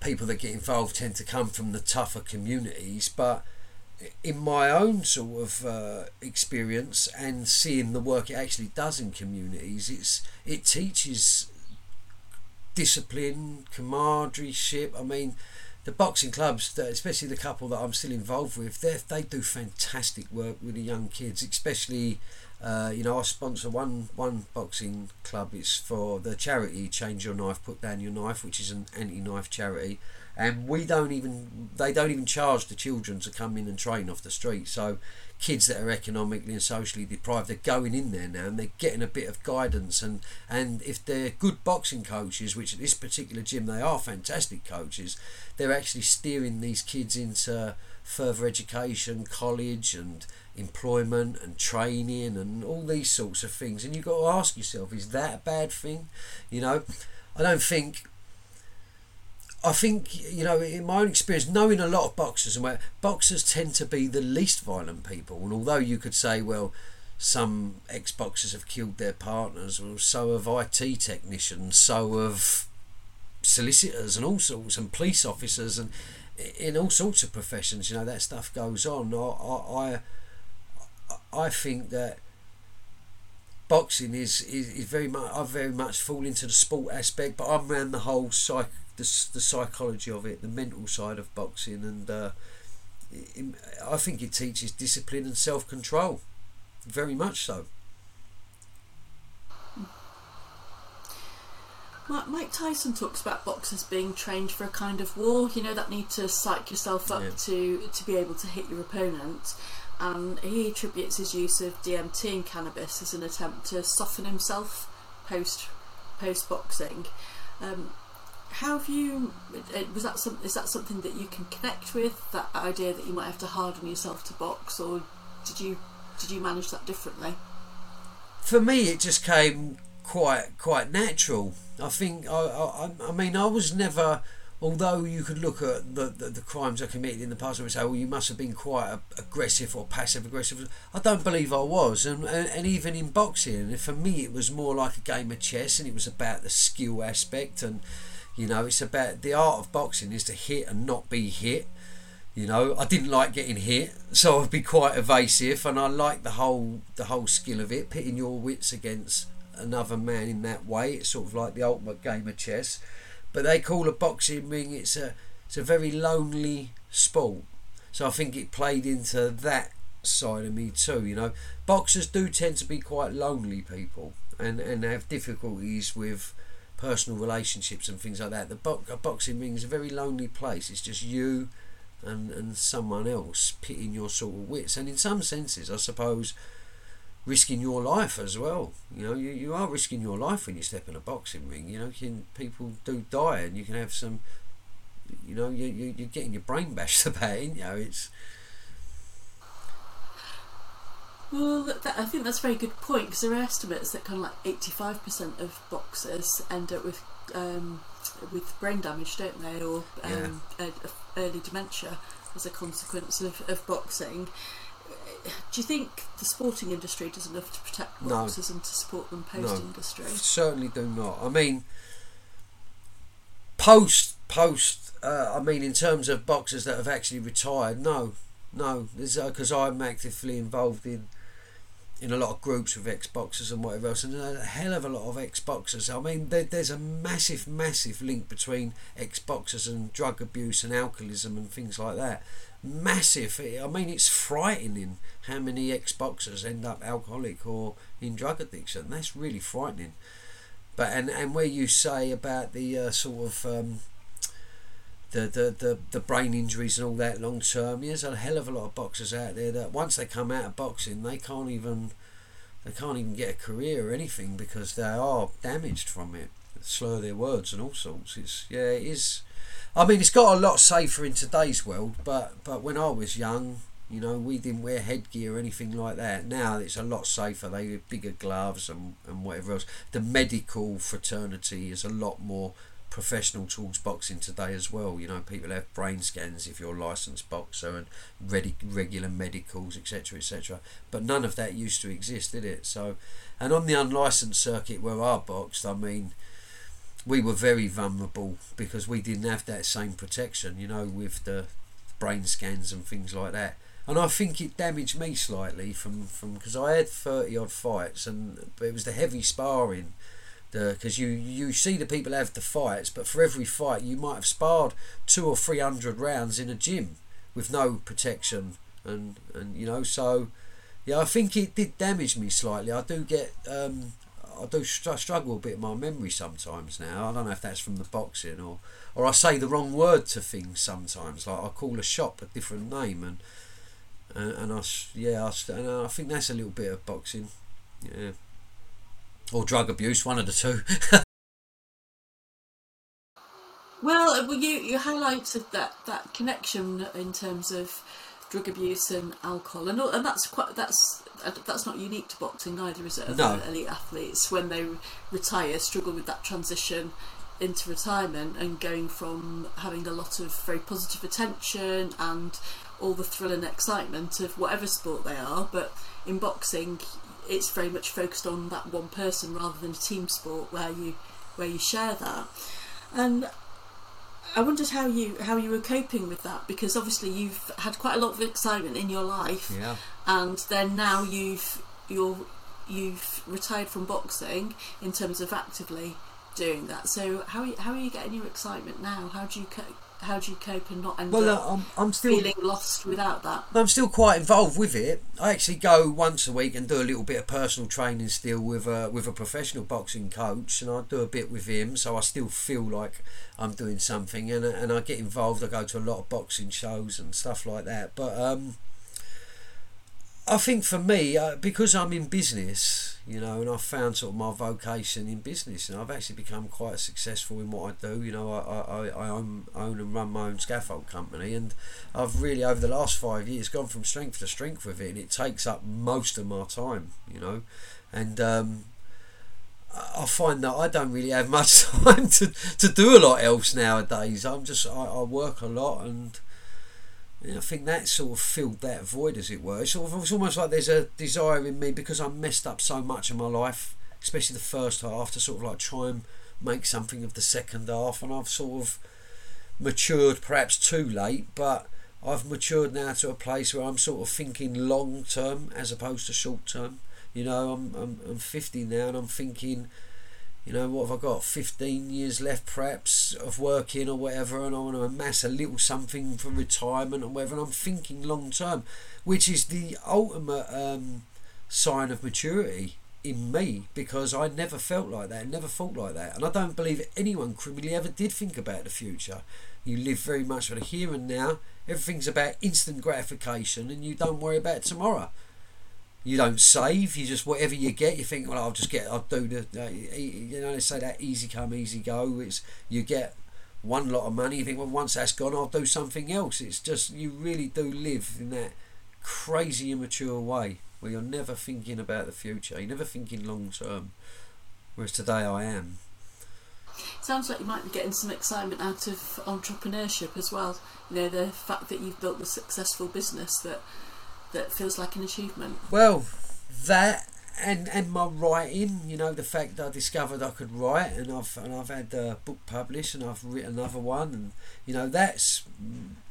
people that get involved tend to come from the tougher communities, but in my own sort of uh, experience and seeing the work it actually does in communities, it's it teaches discipline, camaraderie. I mean, the boxing clubs, especially the couple that I'm still involved with, they they do fantastic work with the young kids, especially. Uh, you know, I sponsor one one boxing club. It's for the charity Change Your Knife, Put Down Your Knife, which is an anti-knife charity, and we don't even they don't even charge the children to come in and train off the street. So kids that are economically and socially deprived, they're going in there now and they're getting a bit of guidance. And and if they're good boxing coaches, which at this particular gym they are fantastic coaches, they're actually steering these kids into further education, college, and employment and training and all these sorts of things. And you've got to ask yourself, is that a bad thing? You know, I don't think. I think you know, in my own experience, knowing a lot of boxers and where boxers tend to be the least violent people. And although you could say, well, some ex boxers have killed their partners, well, so have IT technicians, so have solicitors and all sorts, and police officers, and in all sorts of professions. You know that stuff goes on. I I, I think that boxing is, is, is very much I very much fall into the sport aspect, but I'm around the whole psych the, the psychology of it, the mental side of boxing, and uh, it- I think it teaches discipline and self control, very much so. Mike Tyson talks about boxers being trained for a kind of war. You know that need to psych yourself up Yeah. to to be able to hit your opponent. And he attributes his use of DMT and cannabis as an attempt to soften himself post post boxing. Um, how have you? uh, Was that some? Is that something that you can connect with? That idea that you might have to harden yourself to box, or did you did you manage that differently? for me it just came quite quite natural i think i i, I mean i was never although you could look at the, the, the crimes i committed in the past and say well you must have been quite aggressive or passive aggressive. I don't believe i was and, and and even in boxing for me it was more like a game of chess and it was about the skill aspect and you know it's about the art of boxing is to hit and not be hit you know, I didn't like getting hit, so I'd be quite evasive, and I like the whole the whole skill of it, pitting your wits against another man in that way. It's sort of like the ultimate game of chess. But they call a boxing ring it's a it's a very lonely sport. So I think it played into that side of me too. You know, boxers do tend to be quite lonely people, and and have difficulties with personal relationships and things like that. The bo- a boxing ring is a very lonely place. It's just you and, and someone else pitting your sort of wits and in some senses I suppose risking your life as well. You know you, you are risking your life when you step in a boxing ring. You know can people do die and you can have some you know you, you, you're getting your brain bashed about it, you? Know it's Well, that, I think that's a very good point because there are estimates that kind of like eighty-five percent of boxers end up with um, with brain damage, don't they, or um, uh, early dementia as a consequence of, of boxing. Do you think the sporting industry does enough to protect No. boxers and to support them post industry? Certainly do not. I mean, post post. Uh, I mean, in terms of boxers that have actually retired, no, no. Because I'm actively involved in in a lot of groups with ex boxers and whatever else, and a hell of a lot of ex boxers. I mean, there, there's a massive, massive link between ex boxers and drug abuse and alcoholism and things like that. Massive. I mean, it's frightening how many ex boxers end up alcoholic or in drug addiction. That's really frightening. But and and where you say about the uh, sort of um, the, the, the, the brain injuries and all that long term, there's a hell of a lot of boxers out there that once they come out of boxing, they can't even they can't even get a career or anything because they are damaged from it. Slur their words and all sorts. It's yeah, it is. I mean, it's got a lot safer in today's world, but but when I was young, you know, we didn't wear headgear or anything like that. Now it's a lot safer. They wear bigger gloves and, and whatever else. The medical fraternity is a lot more professional towards boxing today as well. You know, people have brain scans if you're a licensed boxer and ready, regular medicals, etc., etc. But none of that used to exist, did it? So, and on the unlicensed circuit where I boxed, I mean, we were very vulnerable because we didn't have that same protection. You know, with the brain scans and things like that. And I think it damaged me slightly from from because I had thirty odd fights, and it was the heavy sparring because you you see the people have the fights, but for every fight you might have sparred two or three hundred rounds in a gym with no protection, and and you know so yeah, I think it did damage me slightly. I do get um, I do str- struggle a bit with my memory sometimes now. I don't know if that's from the boxing or or I say the wrong word to things sometimes. Like I call a shop a different name and and, and I yeah I, and I think that's a little bit of boxing. Yeah or drug abuse, one of the two. Well, uh, well, you you highlighted that that connection in terms of drug abuse and alcohol, and and that's quite that's that's not unique to boxing either, is it? No. elite athletes when they retire struggle with that transition into retirement and going from having a lot of very positive attention and all the thrill and excitement of whatever sport they are, but in boxing it's very much focused on that one person rather than a team sport where you where you share that. And I wondered how you how you were coping with that because obviously you've had quite a lot of excitement in your life, yeah. and then now you've you're you've retired from boxing in terms of actively doing that. So how are you, how are you getting your excitement now? How do you co- how do you cope and not end Well, up uh, I'm, I'm still feeling lost without that? I'm still quite involved with it. I actually go once a week and do a little bit of personal training still with a with a professional boxing coach, and I do a bit with him. So I still feel like I'm doing something, and and I get involved. I go to a lot of boxing shows and stuff like that. But um, I think for me, uh, because I'm in business, you know, and I've found sort of my vocation in business, and I've actually become quite successful in what I do. You know, I, I, I own, own and run my own scaffold company, and I've really over the last five years gone from strength to strength with it, and it takes up most of my time. You know, and um, I find that I don't really have much time to, to do a lot else nowadays. I'm just I, I work a lot and. And I think that sort of filled that void, as it were. It's, sort of, it's almost like there's a desire in me because I messed up so much in my life, especially the first half, to sort of like try and make something of the second half. And I've sort of matured, perhaps too late, but I've matured now to a place where I'm sort of thinking long term as opposed to short term. You know, I'm, I'm I'm 50 now, and I'm thinking, you know, what have I got? 15 years left, perhaps, of working or whatever, and I want to amass a little something for retirement or whatever. And I'm thinking long term, which is the ultimate um, sign of maturity in me because I never felt like that, never thought like that, and I don't believe anyone criminally ever did think about the future. You live very much for the here and now. Everything's about instant gratification, and you don't worry about tomorrow you don't save. You just whatever you get, you think, well, I'll just get, I'll do the, you know, they say that easy come, easy go. It's you get one lot of money. You think, well, once that's gone, I'll do something else. It's just you really do live in that crazy immature way where you're never thinking about the future. You're never thinking long term. Whereas today I am. Sounds like you might be getting some excitement out of entrepreneurship as well. You know, the fact that you've built a successful business that that feels like an achievement? Well, that and and my writing, you know, the fact that I discovered I could write, and I've and I've had a book published, and I've written another one, and you know that's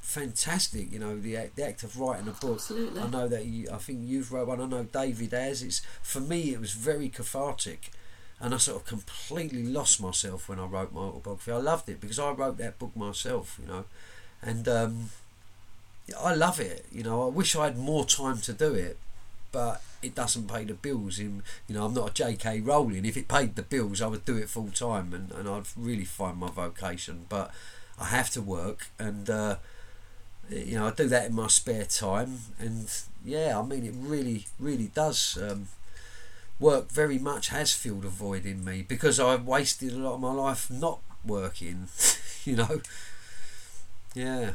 fantastic. You know, the act, the act of writing a book. Absolutely. I know that you, I think you've wrote one. I know David has. It's for me, it was very cathartic, and I sort of completely lost myself when I wrote my autobiography. I loved it because I wrote that book myself. You know, and um, I love it. You know, I wish I had more time to do it, but it doesn't pay the bills. In you know, I'm not a J.K. Rowling. If it paid the bills, I would do it full time, and, and I'd really find my vocation. But I have to work, and uh, you know, I do that in my spare time, and yeah, I mean, it really, really does. Um, work very much has filled a void in me because I've wasted a lot of my life not working. you know, yeah.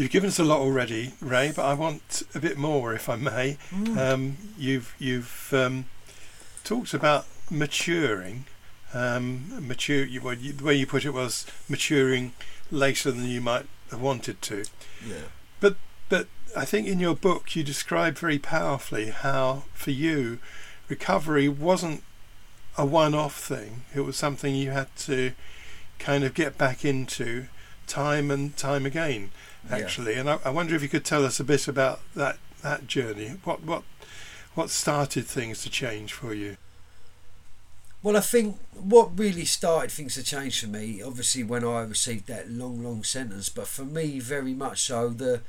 You've given us a lot already, Ray, but I want a bit more, if I may. Mm. Um, you've you've um, talked about maturing. Um, mature. You, well, you, the way you put it was maturing later than you might have wanted to. Yeah. But but I think in your book you describe very powerfully how for you recovery wasn't a one-off thing. It was something you had to kind of get back into time and time again Yeah. actually. And I, I wonder if you could tell us a bit about that that journey. What what what started things to change for you? Well, I think what really started things to change for me, obviously, when I received that long, long sentence, but for me, very much so, the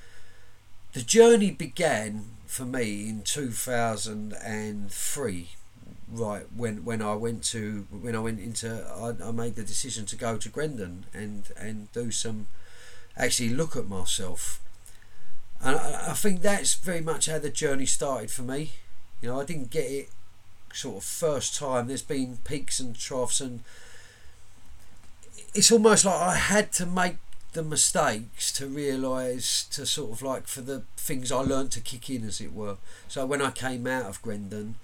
the journey began for me in two thousand and three. Right when when I went to when I went into I, I made the decision to go to Grendon and and do some actually look at myself, and I, think that's very much how the journey started for me. You know, I didn't get it sort of first time. There's been peaks and troughs, and it's almost like I had to make the mistakes to realise to sort of like for the things I learned to kick in, as it were. So when I came out of Grendon,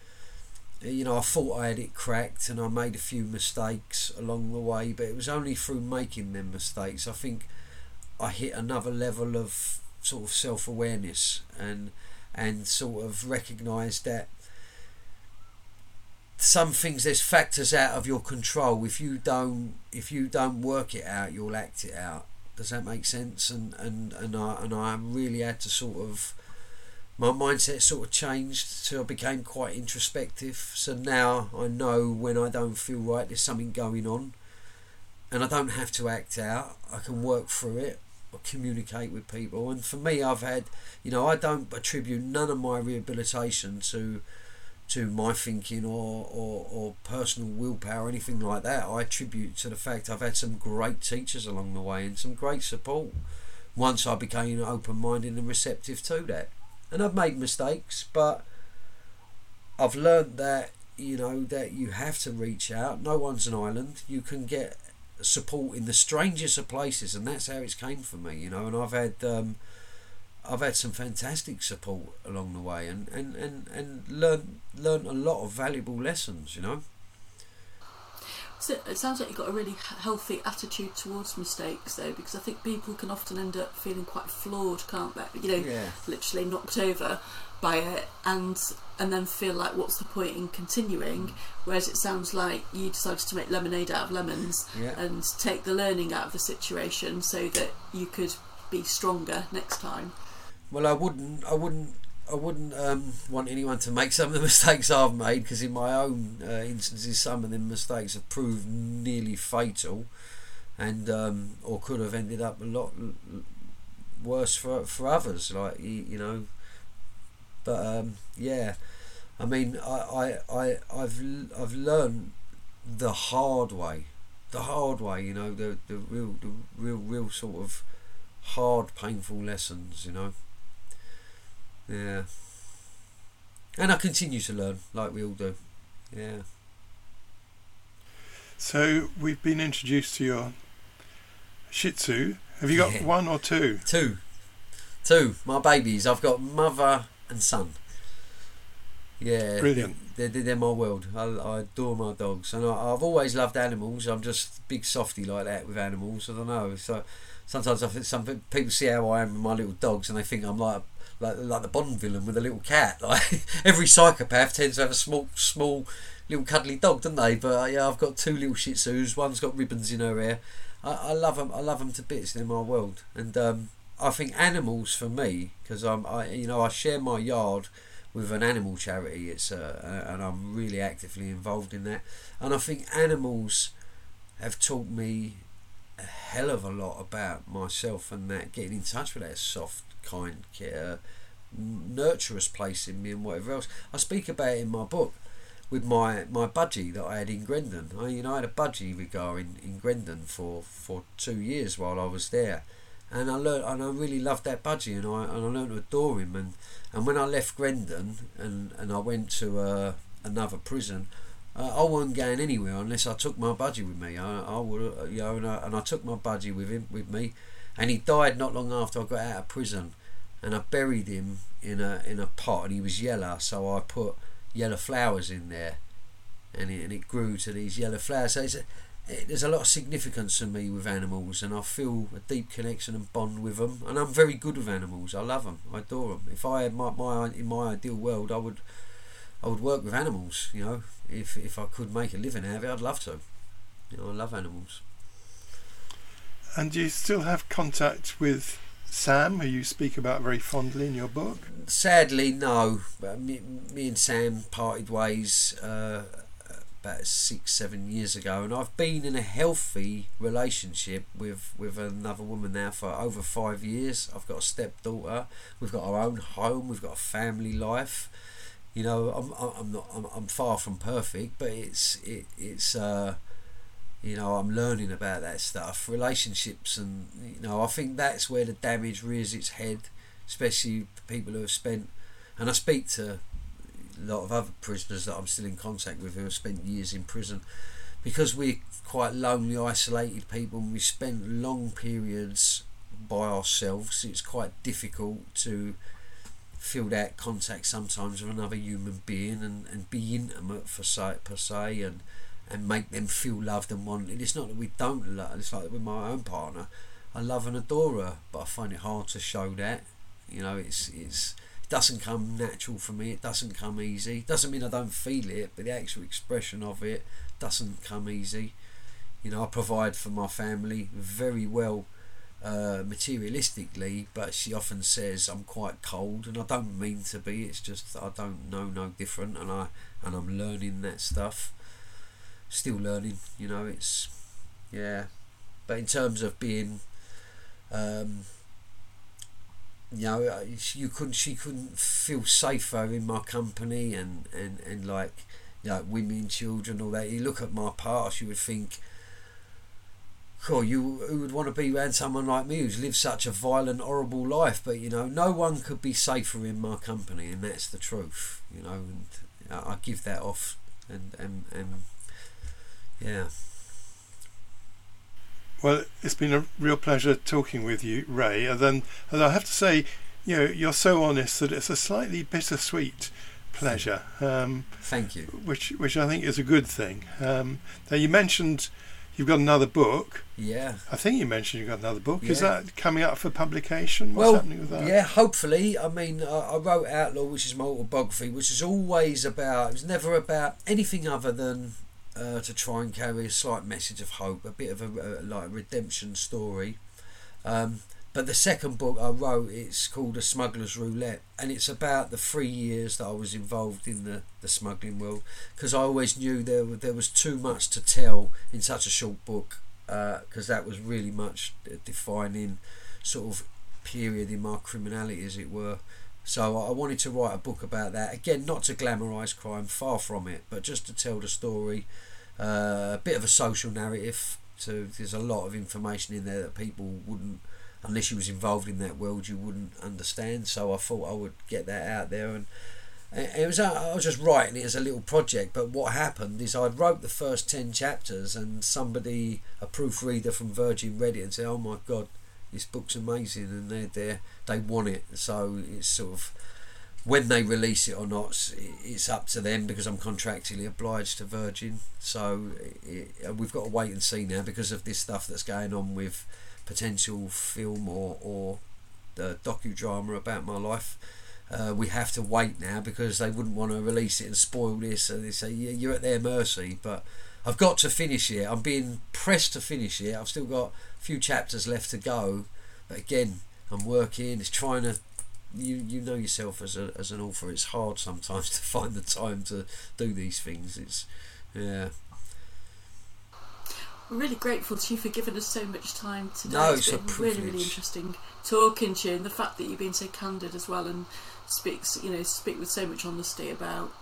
you know, I thought I had it cracked, and I made a few mistakes along the way, but it was only through making them mistakes I think I hit another level of sort of self awareness and and sort of recognised that some things there's factors out of your control. If you don't if you don't work it out you'll act it out. Does that make sense? And and and I and I really had to sort of my mindset sort of changed so I became quite introspective. So now I know when I don't feel right there's something going on. And I don't have to act out. I can work through it communicate with people and for me I've had you know I don't attribute none of my rehabilitation to to my thinking or, or, or personal willpower or anything like that. I attribute to the fact I've had some great teachers along the way and some great support once I became open minded and receptive to that. And I've made mistakes, but I've learned that, you know, that you have to reach out. No one's an island. You can get support in the strangest of places, and that's how it's came for me, you know. And I've had. Um, I've had some fantastic support along the way and, and, and, and learned learned a lot of valuable lessons, you know. So it sounds like you've got a really healthy attitude towards mistakes, though, because I think people can often end up feeling quite flawed, can't they? You know, Yeah. literally knocked over by it, and and then feel like, what's the point in continuing? Whereas it sounds like you decided to make lemonade out of lemons Yeah. and take the learning out of the situation so that you could be stronger next time. Well, I wouldn't, I wouldn't, I wouldn't um, want anyone to make some of the mistakes I've made because in my own uh, instances, some of the mistakes have proved nearly fatal, and um, or could have ended up a lot worse for for others. Like you, you know, but um, yeah, I mean, I, I, I I've I've learned the hard way, the hard way. You know, the the real the real real sort of hard, painful lessons. You know. Yeah. And I continue to learn, like we all do. Yeah. So we've been introduced to your Shih Tzu. Have you got Yeah. one or two? Two. Two. My babies. I've got mother and son. Yeah. Brilliant. They're, they're, my world. I, I adore my dogs. And I, I've always loved animals. I'm just big softy like that with animals. I don't know. So sometimes I think some people see how I am with my little dogs and they think I'm like like like the Bond villain with a little cat. Like every psychopath tends to have a small small little cuddly dog, don't they? But uh, yeah, I've got two little Shih Tzus. One's got ribbons in her hair. I, I love them. I love them to bits. They're my world. And um, I think animals for me because I'm I you know I share my yard with an animal charity. It's uh, and I'm really actively involved in that. And I think animals have taught me a hell of a lot about myself and that getting in touch with that soft, kind, care, nurturous place in me and whatever else. I speak about it in my book with my, my budgie that I had in Grendon. I, you know, I had a budgie Vigar in, in Grendon for, for two years while I was there. And I learned, and I really loved that budgie, and I and I learned to adore him. And, and when I left Grendon and, and I went to uh, another prison, uh, I wasn't going anywhere unless I took my budgie with me. I, I would, uh, you know, and I, and I took my budgie with him with me, and he died not long after I got out of prison, and I buried him in a in a pot, and he was yellow, so I put yellow flowers in there, and it, and it grew to these yellow flowers. So a, it, there's a lot of significance to me with animals, and I feel a deep connection and bond with them. And I'm very good with animals. I love them. I adore them. If I had my, my in my ideal world, I would I would work with animals. You know, if if I could make a living out of it, I'd love to. You know, I love animals. And do you still have contact with Sam, who you speak about very fondly in your book? Sadly, no. Me, me and Sam parted ways uh, about six, seven years ago, and I've been in a healthy relationship with with another woman now for over five years. I've got a stepdaughter. We've got our own home. We've got a family life you know I'm I'm not I'm, I'm far from perfect but it's it, it's uh you know I'm learning about that stuff relationships and you know I think that's where the damage rears its head especially people who have spent and I speak to a lot of other prisoners that I'm still in contact with who have spent years in prison because we're quite lonely isolated people and we spend long periods by ourselves it's quite difficult to feel that contact sometimes with another human being and, and be intimate for say, per se and and make them feel loved and wanted. It's not that we don't love. It's like with my own partner, I love and adore her, but I find it hard to show that. You know, it's it's it doesn't come natural for me. It doesn't come easy. Doesn't mean I don't feel it, but the actual expression of it doesn't come easy. You know, I provide for my family very well uh, materialistically, but she often says I'm quite cold, and I don't mean to be. It's just I don't know no different, and I and I'm learning that stuff. Still learning, you know. It's yeah, but in terms of being, um, you know, uh, you couldn't. She couldn't feel safer in my company, and and and like, you know, women, children, all that. You look at my past, you would think cool, you who would want to be around someone like me who's lived such a violent, horrible life? But you know, no one could be safer in my company, and that's the truth. You know, and I give that off, and and and yeah. Well, it's been a real pleasure talking with you, Ray. And then, and I have to say, you know, you're so honest that it's a slightly bittersweet pleasure. Um, Thank you. Which, which I think is a good thing. Um, now you mentioned You've got another book. Yeah. I think you mentioned you've got another book. Yeah. Is that coming up for publication? What's well, happening with that? Yeah, hopefully. I mean, I, I wrote Outlaw, which is my autobiography, which is always about, it was never about anything other than uh, to try and carry a slight message of hope, a bit of a, a like redemption story. Um, but the second book I wrote, it's called A Smuggler's Roulette, and it's about the three years that I was involved in the, the smuggling world, because I always knew there there was too much to tell in such a short book, because uh, that was really much defining sort of period in my criminality, as it were. So I wanted to write a book about that. Again, not to glamorise crime, far from it, but just to tell the story, uh, a bit of a social narrative. To there's a lot of information in there that people wouldn't unless you was involved in that world, you wouldn't understand. So I thought I would get that out there, and it was I was just writing it as a little project. But what happened is I wrote the first ten chapters, and somebody, a proofreader from Virgin, read it and said, "Oh my God, this book's amazing," and they they they want it. So it's sort of when they release it or not, it's up to them because I'm contractually obliged to Virgin. So it, we've got to wait and see now because of this stuff that's going on with potential film or or the docudrama about my life. Uh, we have to wait now because they wouldn't want to release it and spoil this. So they say yeah, you're at their mercy. But I've got to finish it. I'm being pressed to finish it. I've still got a few chapters left to go. But again, I'm working. It's trying to. You you know yourself as a as an author. It's hard sometimes to find the time to do these things. It's yeah. We're really grateful to you for giving us so much time today. No, it's it's a been really, really interesting talking to you, and the fact that you've been so candid as well, and speaks, you know, speak with so much honesty about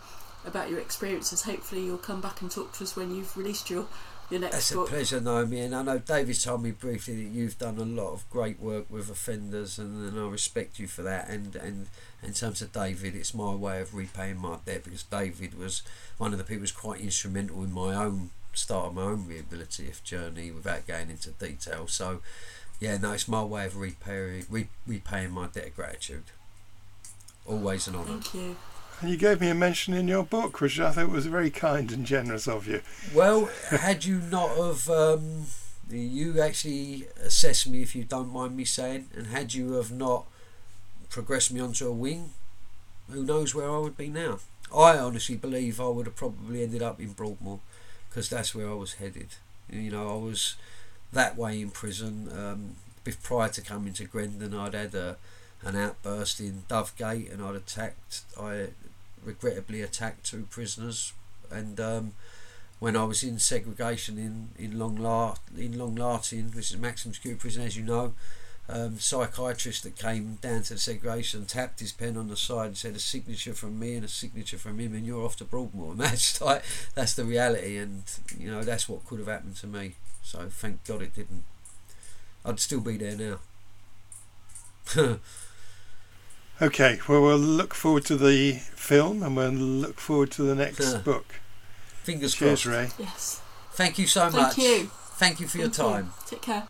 about your experiences. Hopefully, you'll come back and talk to us when you've released your your next book It's a book. pleasure, Naomi, and I know David told me briefly that you've done a lot of great work with offenders, and, and I respect you for that. And, and in terms of David, it's my way of repaying my debt because David was one of the people who's quite instrumental in my own start of my own rehabilitative journey without going into detail. So, yeah, no, it's my way of repaying re, repaying my debt of gratitude. Always an honour. Thank you. And you gave me a mention in your book, which I thought was very kind and generous of you. Well, had you not have um, you actually assessed me, if you don't mind me saying, and had you have not progressed me onto a wing, who knows where I would be now? I honestly believe I would have probably ended up in Broadmoor because that's where I was headed. You know, I was that way in prison. Um, prior to coming to Grendon, I'd had a, an outburst in Dovegate and I'd attacked, I regrettably attacked two prisoners and um, when I was in segregation in in Long La- in Long Lartin, which is maximum security prison, as you know, um, psychiatrist that came down to the segregation tapped his pen on the side and said a signature from me and a signature from him, and you're off to Broadmoor. And that's like that's the reality, and you know that's what could have happened to me. So thank God it didn't. I'd still be there now. Okay, well, we'll look forward to the film and we'll look forward to the next Yeah. book. Fingers Cheers, crossed. Ray. Yes. Thank you so Thank much. Thank you. Thank you for your Thank you. time. Take care.